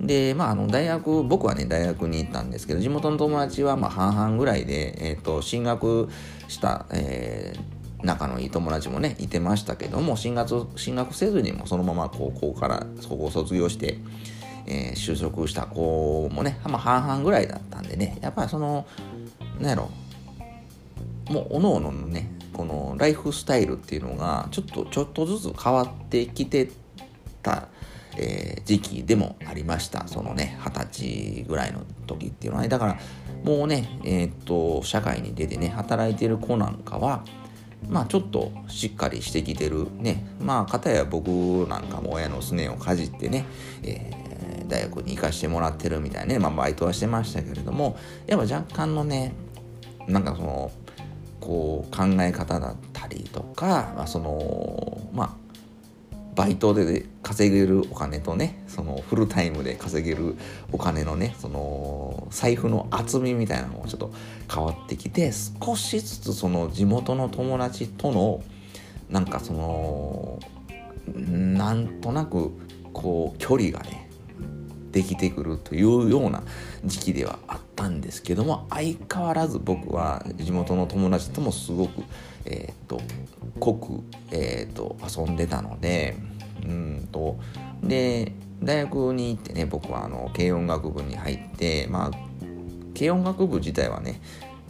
でまああの大学僕はね大学に行ったんですけど地元の友達はまあ半々ぐらいで、えーと、進学した、えー、仲のいい友達もねいてましたけども進学進学せずにもそのまま高校からそこ卒業して、えー、就職した子もね、まあ、半々ぐらいだったんでね。やっぱりそのなんやろ。もうおのおのねこのライフスタイルっていうのがちょっとちょっとずつ変わってきてた、えー、時期でもありました。そのね二十歳ぐらいの時っていうのはね。だからもうねえー、っと社会に出てね働いてる子なんかはまあちょっとしっかりしてきてるね。まあ片や僕なんかも親のすねをかじってね、えー、大学に行かしてもらってるみたいなね。まあバイトはしてましたけれどもやっぱ若干のねなんかそのこう考え方だったりとか、まあ、そのまあバイトで稼げるお金とねそのフルタイムで稼げるお金のねその財布の厚みみたいなのもちょっと変わってきて少しずつその地元の友達とのなんかそのなんとなくこう距離がねできてくるというような時期ではあったんですけども相変わらず僕は地元の友達ともすごく、えーと、濃く、えーと、遊んでたのでうんとで大学に行ってね僕はあの軽音楽部に入ってまあ軽音楽部自体はね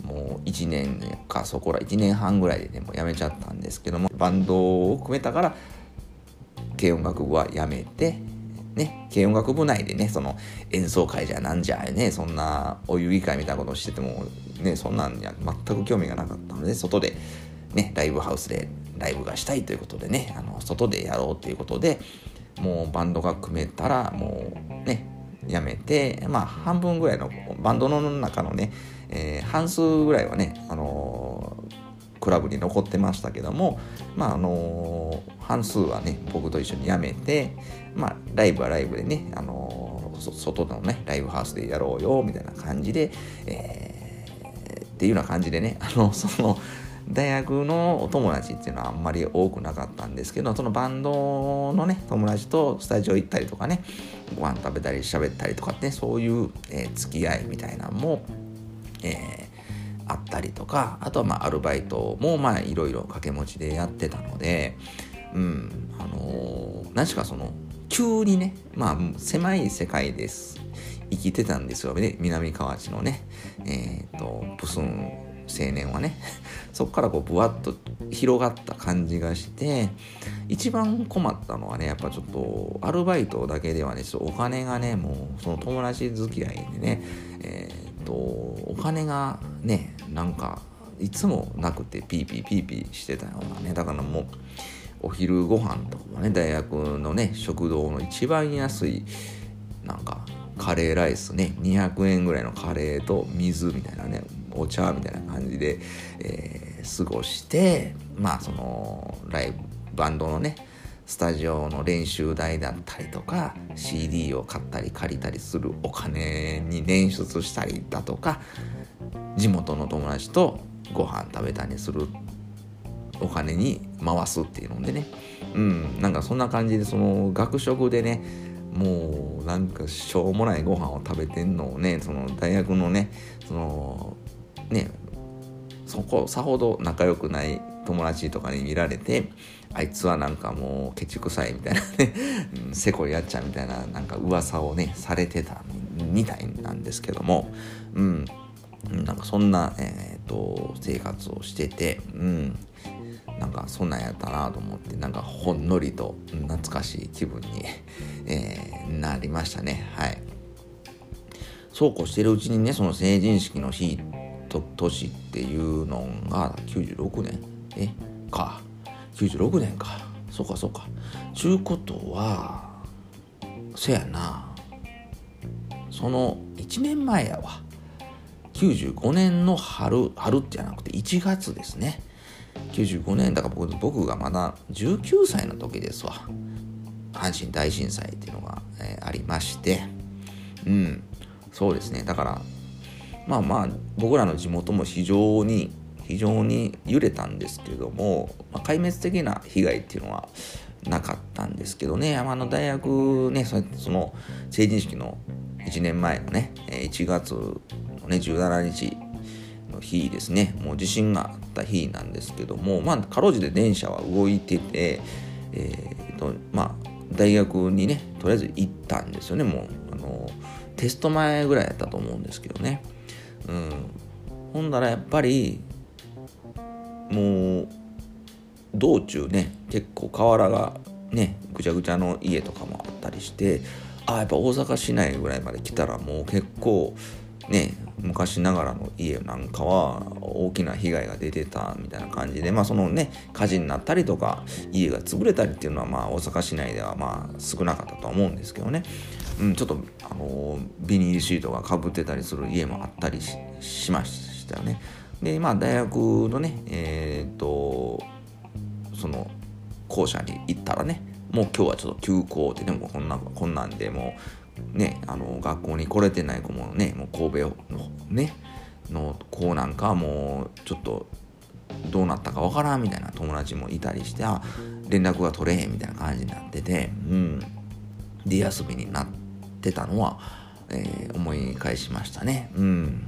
もう1年かそこら1年半ぐらいでねもう辞めちゃったんですけどもバンドを組めたから軽音楽部は辞めてね、軽音楽部内でね、その演奏会じゃなんじゃね、そんなお遊戯会みたいなことをしてても、ね、そんなんには全く興味がなかったので、外で、ね、ライブハウスでライブがしたいということでね、あの外でやろうということで、もうバンドが組めたら、もうね、やめて、まあ半分ぐらいの、バンドの中のね、えー、半数ぐらいはね、あの、クラブに残ってましたけども、まああの、半数はね僕と一緒に辞めて、まあ、ライブはライブでね、あの、外のね、ライブハウスでやろうよ、みたいな感じで、えー、っていうような感じでね、あの、その、大学のお友達っていうのはあんまり多くなかったんですけど、そのバンドのね、友達とスタジオ行ったりとかね、ご飯食べたり喋ったりとかって、ね、そういう、えー、付き合いみたいなのも、えー、あったりとか、あとはまあアルバイトもまあいろいろ掛け持ちでやってたので、うん、あの、何しかその急にね、まあ、狭い世界です。生きてたんですよね、南河内のね、えっ、ー、と、プスン青年はね。そこからこう、ぶわっと広がった感じがして、一番困ったのはね、やっぱちょっと、アルバイトだけではね、ちょっとお金がね、もう、その友達付き合いでね、え、ー、と、お金がね、なんか、いつもなくてピーピーピーピーしてたようなね、だからもう、お昼ご飯とかもね大学のね食堂の一番安いなんかカレーライスね200円ぐらいのカレーと水みたいなねお茶みたいな感じで、えー、過ごしてまあそのライブバンドのねスタジオの練習代だったりとか CD を買ったり借りたりするお金に捻出したりだとか地元の友達とご飯食べたりするお金に回すっていうのでね。うんなんかそんな感じでその学食でねもうなんかしょうもないご飯を食べてんのをねその大学のねそのねそこさほど仲良くない友達とかに見られてあいつはなんかもうケチくさいみたいなね、うん、せこいやっちゃうみたいななんか噂をねされてたみたいなんですけども。うん。なんかそんな、えーと、生活をしてて、うん、なんかそんなんやったなと思ってなんかほんのりと懐かしい気分に、えー、なりましたね。はい。そうこうしてるうちにねその成人式の日と年っていうのが96年？え？か。96年か。そうかそうか。ちゅうことはせやな。その1年前やわ。95年の春春じゃなくて1月ですね。95年だから僕僕がまだ19歳の時ですわ。阪神大震災っていうのが、えー、ありまして。うん。そうですね。だからまあまあ僕らの地元も非常に非常に揺れたんですけども、まあ、壊滅的な被害っていうのはなかったんですけどね、あの大学ね、その成人式の1年前のね、1月のね、17日の日ですね、もう地震があった日なんですけども、まあ、かろうじて電車は動いてて、えーとまあ、大学にね、とりあえず行ったんですよね、もう、あのテスト前ぐらいやったと思うんですけどね。うん、ほんだらやっぱりもう道中ね結構河原がねぐちゃぐちゃの家とかもあったりしてあやっぱ大阪市内ぐらいまで来たらもう結構ね昔ながらの家なんかは大きな被害が出てたみたいな感じでまあそのね火事になったりとか家が潰れたりっていうのはまあ大阪市内ではまあ少なかったとは思うんですけどね、うん、ちょっとあのビニールシートがかぶってたりする家もあったりしましたよね。でまあ大学のねえー、とその校舎に行ったらねもう今日はちょっと休校ってでもこんなこんなんでもねあの学校に来れてない子もねもう神戸のねの子なんかもうちょっとどうなったかわからんみたいな友達もいたりしてあ連絡が取れへんみたいな感じになっててうん。で休みになってたのは、えー、思い返しましたね。うん。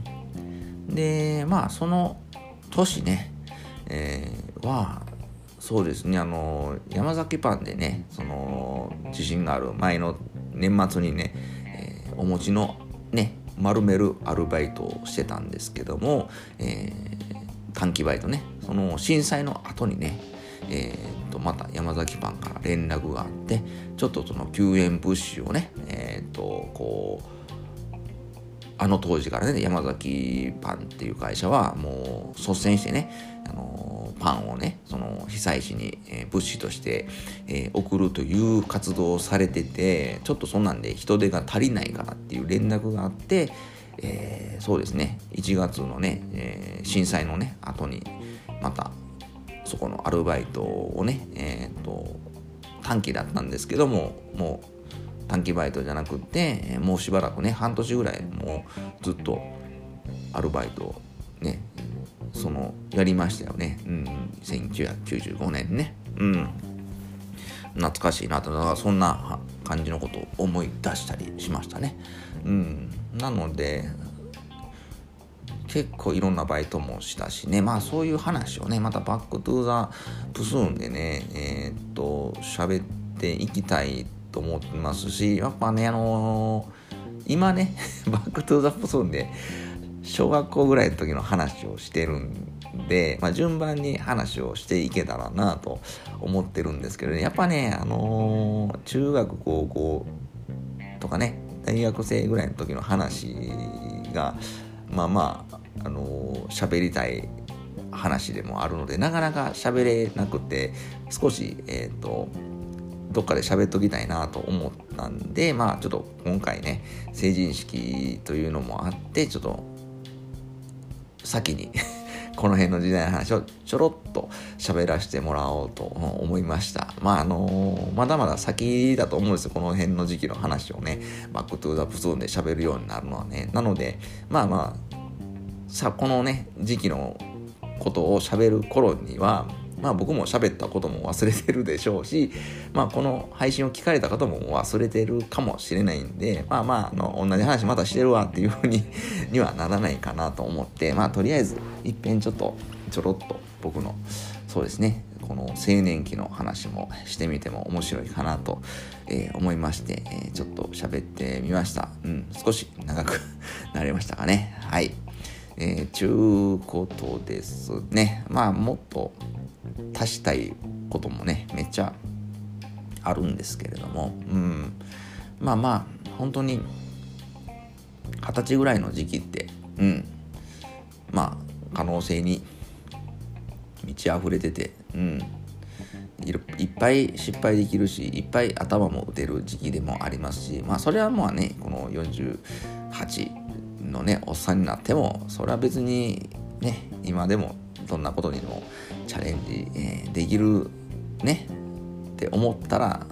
でまあその年ね、えー、はそうですねあの山崎パンでねその地震がある前の年末にね、えー、お餅のね丸めるアルバイトをしてたんですけども、えー、短期バイトねその震災の後にねえー、とまた山崎パンから連絡があってちょっとその救援物資をねえっ、ー、とこうあの当時からね山崎パンっていう会社はもう率先してねあのパンをねその被災地に、えー、物資として、えー、送るという活動をされててちょっとそんなんで人手が足りないからっていう連絡があって、えー、そうですね1月のね、え震災のね後にまたそこのアルバイトをねえっ、と短期だったんですけどももう短期バイトじゃなくってもうしばらくね半年ぐらいもうずっとアルバイトをねそのやりましたよね。うん。1995年ね。うん。懐かしいなと。そんな感じのことを思い出したりしましたね。うん。なので結構いろんなバイトもしたしね。まあそういう話をねまた Back to the プスーンでねえー、っと喋っていきたいと思ってますしやっぱねあのー、今ね Back to the プスーンで小学校ぐらいの時の話をしてるんで、まあ、順番に話をしていけたらなと思ってるんですけどねやっぱねあのー、中学高校とかね大学生ぐらいの時の話がまあまああのー、りたい話でもあるのでなかなか喋れなくて少しえっ、ー、とどっかで喋っときたいなと思ったんで、まあちょっと今回ね、成人式というのもあって、ちょっと先に この辺の時代の話をちょろっと喋らせてもらおうと思いました。まああのまだまだ先だと思うんですよ。この辺の時期の話をね、Back to the プスーンで喋るようになるのはね。なので、まあまあ、さこのね、時期のことを喋る頃には、まあ僕も喋ったことも忘れてるでしょうし、まあこの配信を聞かれた方も忘れてるかもしれないんで、まあまあ、あの、同じ話またしてるわっていうふうににはならないかなと思って、まあとりあえず一遍ちょっとちょろっと僕の、そうですね、この青年期の話もしてみても面白いかなと、えー、思いまして、えー、ちょっと喋ってみました。うん、少し長くなりましたかね。はい。えー、ちゅうことですね。まあもっと足したいこともねめっちゃあるんですけれども、うん、まあまあ本当に二十歳ぐらいの時期って、うん、まあ可能性に満ち溢れてて、うん、いっぱい失敗できるしいっぱい頭も打てる時期でもありますしまあそれはまあねこの48のねおっさんになってもそれは別にね今でもどんなことにもチャレンジ、えー、できるねって思ったら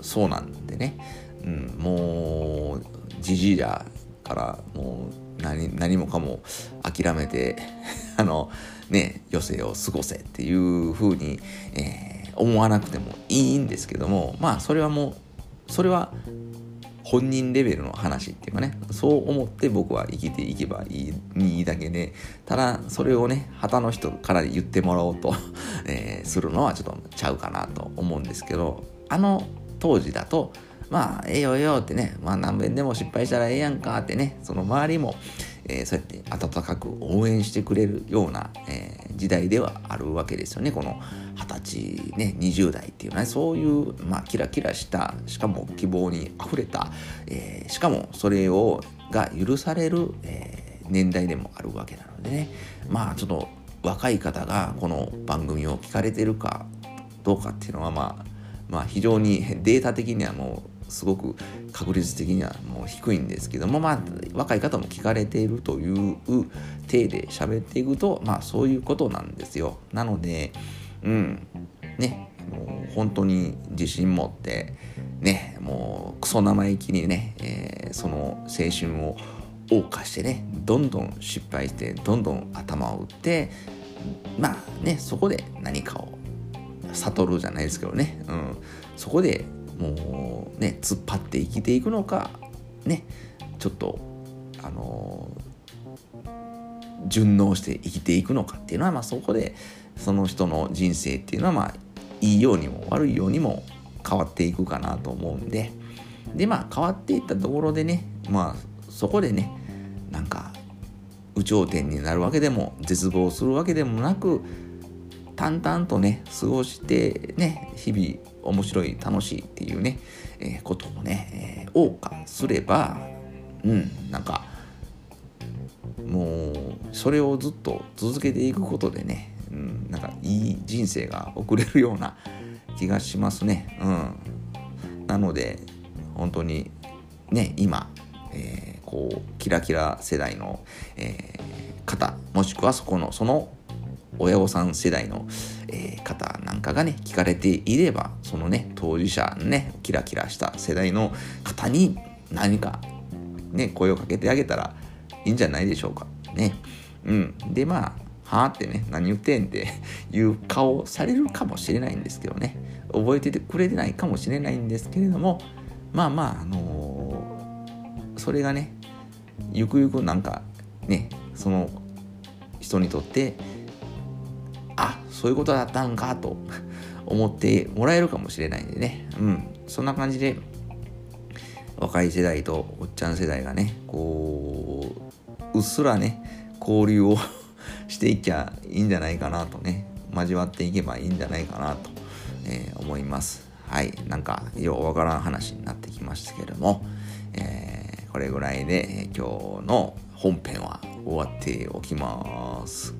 そうなんでね、うん、もうじじいだからもう何何もかも諦めて あのね余生を過ごせっていうふうに、えー、思わなくてもいいんですけどもまあそれはもうそれは本人レベルの話っていうかねそう思って僕は生きていけばいいだけでただそれをね旗の人から言ってもらおうと えー、するのはちょっとちゃうかなと思うんですけどあの当時だとまあええよええよってねまあ何遍でも失敗したらええやんかってねその周りも、えー、そうやって温かく応援してくれるような、えー、時代ではあるわけですよね。この二十歳ね20代っていうね。そういう、まあ、キラキラしたしかも希望にあふれた、えー、しかもそれをが許される、えー、年代でもあるわけなのでね。まあちょっと若い方がこの番組を聞かれてるかどうかっていうのはまあまあ非常にデータ的にはもうすごく確率的にはもう低いんですけどもまあ若い方も聞かれているという体で喋っていくとまあそういうことなんですよ。なのでうんねもう本当に自信持ってねもうクソ生意気にね、えー、その青春を謳歌してねどんどん失敗してどんどん頭を打ってまあねそこで何かを悟るじゃないですけどね、うん、そこでもうね突っ張って生きていくのかねちょっとあのー、順応して生きていくのかっていうのは、まあ、そこでその人の人生っていうのはまあいいようにも悪いようにも変わっていくかなと思うんで。でまあ変わっていったところでねまあそこでねなんか有頂天になるわけでも絶望するわけでもなく淡々とね過ごしてね日々面白い楽しいっていうね、えー、ことをね、えー、謳歌すればうんなんかもうそれをずっと続けていくことでね、うん、なんかいい人生が送れるような気がしますね。うん、なので本当にね今、えー、こうキラキラ世代の、えー、方もしくはそこのその親御さん世代の、えー、方なんかがね聞かれていればそのね当事者ねキラキラした世代の方に何かね声をかけてあげたらいいんじゃないでしょうか。ね。うん。でまあはあってね何言ってんっていう顔されるかもしれないんですけどね。覚えててくれてないかもしれないんですけれどもまあまああのー、それがねゆくゆくなんかねその人にとってそういうことだったんかと 思ってもらえるかもしれないんでね。うん。そんな感じで若い世代とおっちゃん世代がねこううっすらね交流を していきゃいいんじゃないかなとね。交わっていけばいいんじゃないかなと、えー、思います。はい。なんかようわからん話になってきましたけども、えー、これぐらいで、今日の本編は終わっておきます。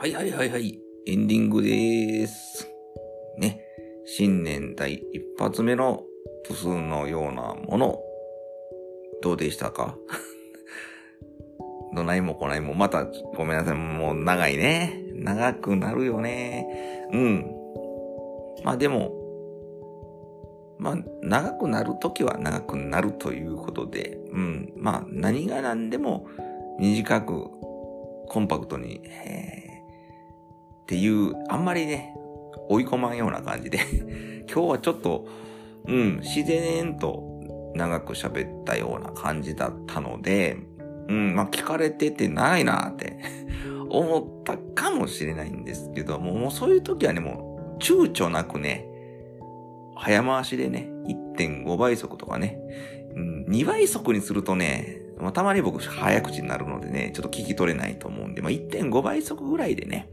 はいはいはいはい。エンディングでーす。ね。新年第一発目のプスのようなもの、どうでしたか？どないもこないも、また、ごめんなさい、もう長いね。長くなるよね。うん。まあでも、まあ、長くなるときは長くなるということで、うん。まあ、何が何でも短く、コンパクトに、っていう、あんまりね、追い込まんような感じで、今日はちょっと、うん、自然と長く喋ったような感じだったので、うん、まあ聞かれててないなって 思ったかもしれないんですけども、もうそういう時はね、もう躊躇なくね、早回しでね、1.5倍速とかね、うん、2倍速にするとね、まあ、たまに僕早口になるのでね、ちょっと聞き取れないと思うんで、まあ、1.5倍速ぐらいでね、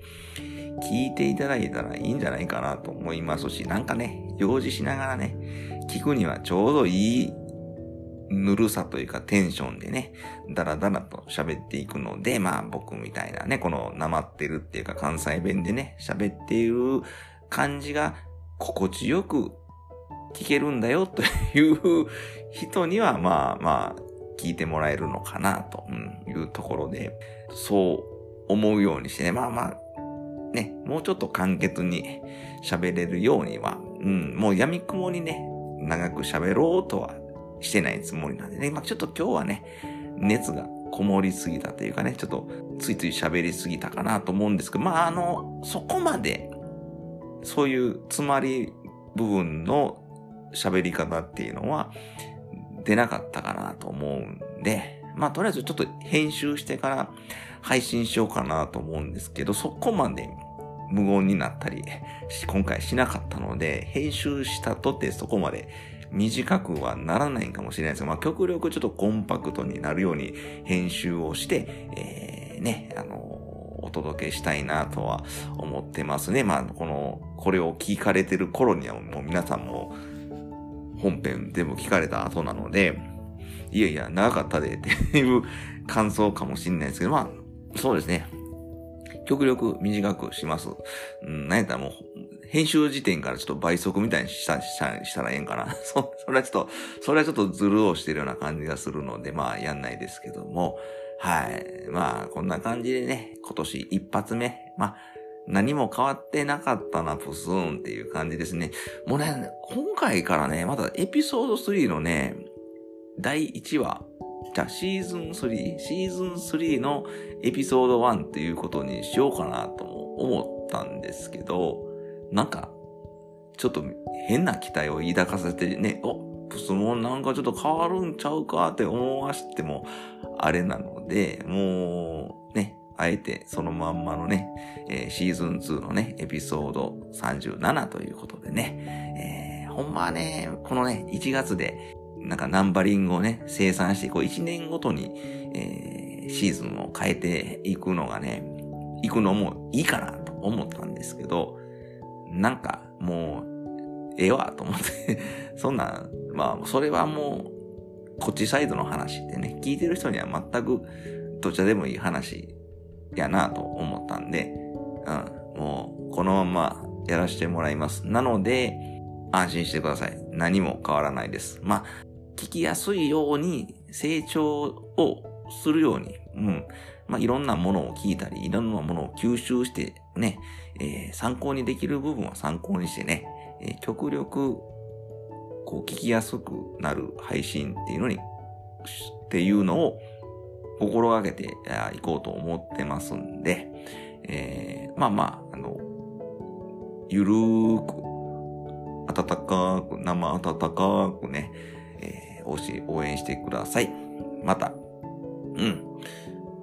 聞いていただいたらいいんじゃないかなと思いますし、なんかね、用事しながらね、聞くにはちょうどいいぬるさというかテンションでね、だらだらと喋っていくので、まあ僕みたいなね、このなまってるっていうか関西弁でね、喋っている感じが心地よく聞けるんだよという人には、まあまあ、聞いてもらえるのかなというところで、そう思うようにしてね、まあまあ、ね、もうちょっと簡潔に喋れるようには、うん、もう闇雲にね、長く喋ろうとはしてないつもりなんでね、まあちょっと今日はね、熱がこもりすぎたというかね、ちょっとついつい喋りすぎたかなと思うんですけど、まああの、そこまで、そういう詰まり部分の喋り方っていうのは出なかったかなと思うんで、まあとりあえずちょっと編集してから配信しようかなと思うんですけど、そこまで無言になったり、今回しなかったので、編集したとてそこまで短くはならないかもしれないですが、まあ極力ちょっとコンパクトになるように編集をして、えー、ね、あのお届けしたいなとは思ってますね。まあ、この、これを聞かれてる頃にはもう皆さんも本編全部聞かれた後なので、いやいや、長かったでっていう感想かもしれないですけど、まあ、そうですね。極力短くします。うん、なんやったらもう、編集時点からちょっと倍速みたいにした、した、したらええんかな。そ、それはちょっと、それはちょっとズルをしてるような感じがするので、まあ、やんないですけども、はい。まあ、こんな感じでね、今年一発目、まあ、何も変わってなかったな、プスーンっていう感じですね。もうね、今回からね、またエピソード3のね、第1話、じゃあシーズン3、シーズン3のエピソード1っていうことにしようかなとも思ったんですけど、なんか、ちょっと変な期待を抱かせてね、お、プスモンなんかちょっと変わるんちゃうかって思わしても、あれなので、もう、ね、あえてそのまんまのね、えーシーズン2のね、エピソード37ということでね、えーほんまはね、このね、1月で、なんかナンバリングをね、生産して、こう1年ごとに、えーシーズンを変えていくのがね、行くのもいいかなと思ったんですけど、なんかもう、ええわと思って、そんな、まあ、それはもう、こっちサイドの話ってね、聞いてる人には全くどちらでもいい話やなと思ったんで、うん、もうこのままやらせてもらいます。なので、安心してください。何も変わらないです。まあ、聞きやすいように成長をするように、うん。まあ、いろんなものを聞いたり、いろんなものを吸収してね、えー参考にできる部分は参考にしてね、えー極力、こう聞きやすくなる配信っていうのに、っていうのを心がけていこうと思ってますんで、えーまあまあ、あの、ゆるーく、温かく、生温かくね、応援してください。また、うん。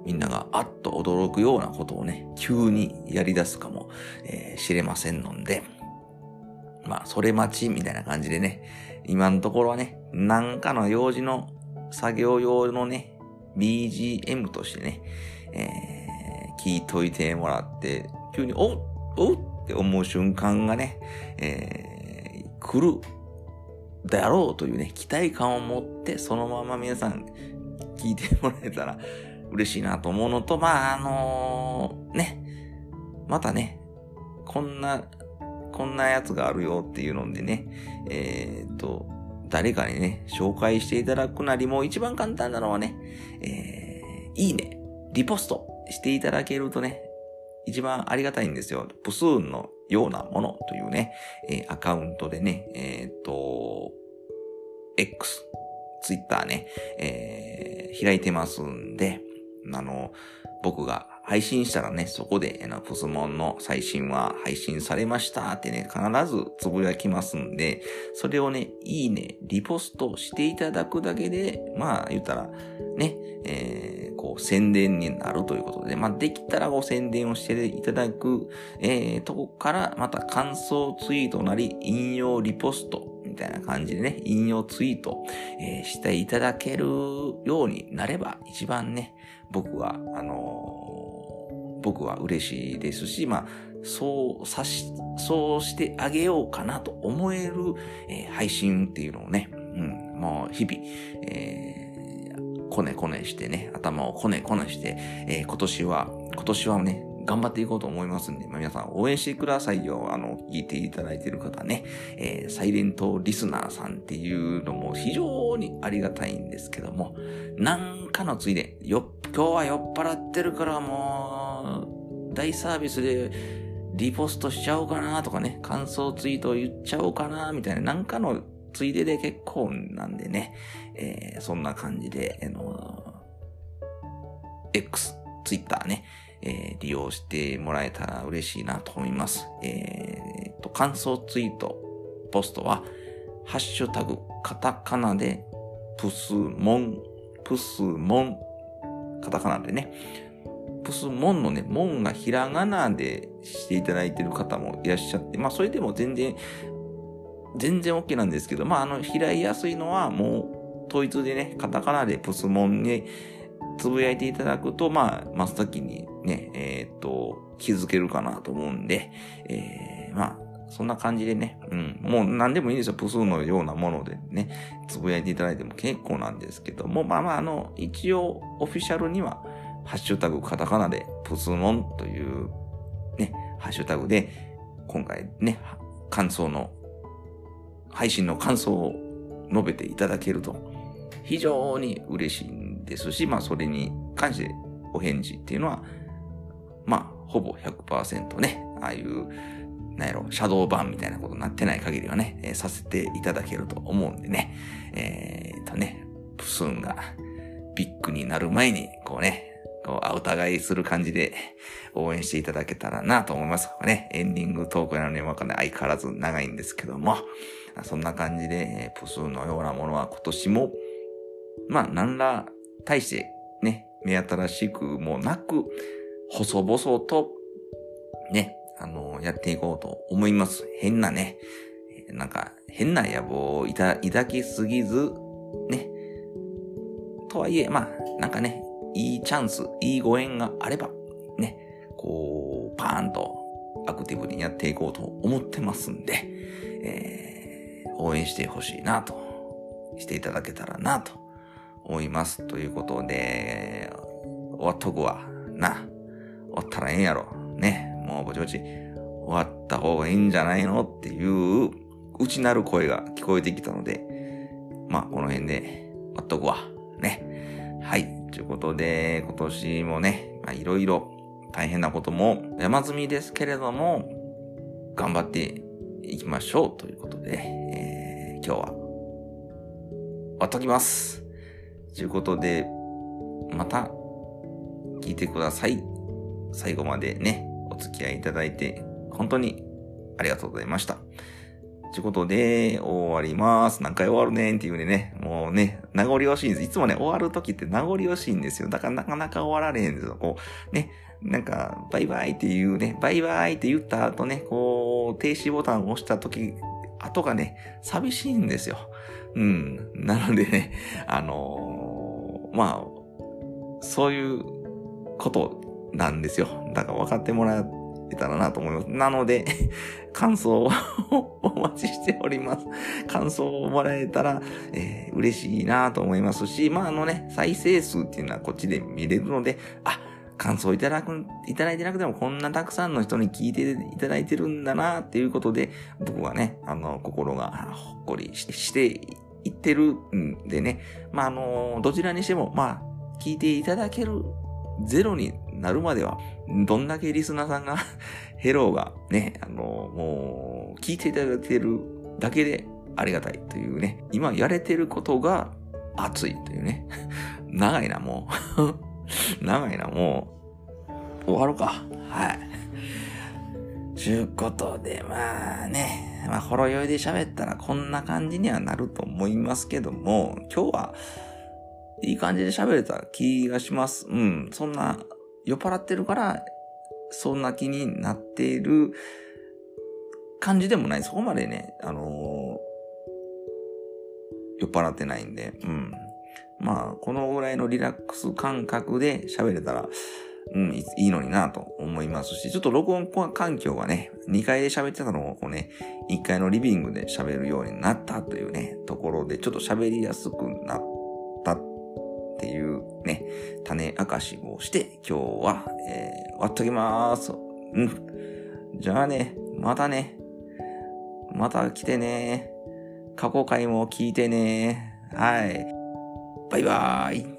みんながあっと驚くようなことをね、急にやり出すかも、えー知れませんので、まあ、それ待ちみたいな感じでね、今のところはね、なんかの用事の作業用のね、BGM としてね、えー聞いといてもらって、急に、おおって思う瞬間がね、えー来るだろうというね、期待感を持って、そのまま皆さん聞いてもらえたら嬉しいなと思うのと、まあ、あのね、またね、こんな、こんなやつがあるよっていうのでね、えー、っと、誰かにね、紹介していただくなりも一番簡単なのはね、えー、いいね、リポストしていただけるとね、一番ありがたいんですよ。プスーンのようなものというね、えー、アカウントでね、えー、っと、X、Twitter ね、えー、開いてますんで、あの、僕が配信したらね、そこで、あの、プスモンの最新は配信されましたってね、必ずつぶやきますんで、それをね、いいね、リポストしていただくだけで、まあ、言ったら、ね、えー、こう、宣伝になるということで、まあ、できたらご宣伝をしていただく、えー、とこから、また感想ツイートなり、引用リポスト、みたいな感じでね、引用ツイート、えー、していただけるようになれば、一番ね、僕は、あのー、僕は嬉しいですし、まあ、そうさし、そうしてあげようかなと思える、えー、配信っていうのをね、うん、もう日々、えー、こねこねしてね、頭をこねこねして、えー、今年は、今年はね、頑張っていこうと思いますんで、まあ、皆さん応援してくださいよ。あの、聞いていただいている方ね、えー、サイレントリスナーさんっていうのも非常にありがたいんですけども、なんかのついで、よ、今日は酔っ払ってるからもう、大サービスでリポストしちゃおうかなとかね、感想ツイート言っちゃおうかなみたいな、なんかのついでで結構なんでね、えー、そんな感じで、あの X、ツイッターね、えー、利用してもらえたら嬉しいなと思います。えー、と、感想ツイート、ポストは、ハッシュタグ、カタカナで、プスモン、プスモン、カタカナでね、プスモンのね、モンがひらがなでしていただいている方もいらっしゃって、まあそれでも全然、全然 OK なんですけど、まああの、開いやすいのはもう統一でね、カタカナでプスモンにつぶやいていただくと、まあ、真っ先にね、えー、っと、気づけるかなと思うんで、えー、まあ、そんな感じでね、うん、もう何でもいいんですよ。プスのようなものでね、つぶやいていただいても結構なんですけども、まあまあ、あの、一応、オフィシャルには、ハッシュタグカタカナで、プスモンという、ね、ハッシュタグで、今回ね、感想の、配信の感想を述べていただけると、非常に嬉しいんですし、まあ、それに関してお返事っていうのは、まあ、ほぼ100%ね、ああいう、なんやろ、シャドー版みたいなことになってない限りはね、えー、させていただけると思うんでね、えー、とね、プスンがビッグになる前に、こうね、こう、お互いする感じで応援していただけたらなと思います。ね、エンディングトークなのにわかんない相変わらず長いんですけども、そんな感じで、プスンのようなものは今年も、まあ、何ら大してね、目新しくもなく、細々と、ね、あの、やっていこうと思います。変なね、なんか、変な野望を抱きすぎず、ね。とはいえ、まあ、なんかね、いいチャンス、いいご縁があれば、ね、こう、パーンとアクティブにやっていこうと思ってますんで、えー、応援してほしいなと、していただけたらなと思います。ということで、終わっとくわ。な。終わったらええんやろ。ね。もうぼちぼち終わった方がいいんじゃないのっていう内なる声が聞こえてきたので、まあこの辺で終わっとくわ。ね。はい。ということで、今年もね、まあいろいろ大変なことも山積みですけれども、頑張っていきましょうということで、えー、今日は終わっときます。ということで、また聞いてください。最後までね、お付き合いいただいて、本当にありがとうございました。ということで、終わります。何回終わるねんっていうんでね、もうね、名残惜しいんです。いつもね、終わる時って名残惜しいんですよ。だからなかなか終わられへんですよ。こう、ね、なんか、バイバイっていうね、バイバイって言った後ね、こう、停止ボタンを押した時、後がね、寂しいんですよ。うん。なのでね、あのー、まあ、そういうことなんですよ。だから分かってもらえたらなと思います。なので、感想をお待ちしております。感想をもらえたら、えー、嬉しいなと思いますし、まああのね、再生数っていうのはこっちで見れるので、あ、感想いただく、いただいてなくてもこんなたくさんの人に聞いていただいてるんだなっていうことで、僕はね、あの、心がほっこりしていってるんでね、まあ、あの、どちらにしても、まあ、聞いていただけるゼロになるまでは、どんだけリスナーさんが ヘローがね、あの、もう、聞いていただいてるだけでありがたいというね、今やれてることが熱いというね。長いな、もう。長いな、もう。終わるか。はい。ちゅうことで、まあね、まあ、ほろ酔いで喋ったらこんな感じにはなると思いますけども、今日はいい感じで喋れた気がします。うん。そんな、酔っ払ってるから、そんな気になっている感じでもない。そこまでね、あのー、酔っ払ってないんで、うん。まあ、このぐらいのリラックス感覚で喋れたら、うん、いいのになと思いますし、ちょっと録音環境がね、2階で喋ってたのをこうね、1階のリビングで喋るようになったというね、ところで、ちょっと喋りやすくなったっていうね、種明かしをして、今日は、えー、終わっときまーす。うん。じゃあね、またね。また来てね。過去回も聞いてね。はい。バイバーイ。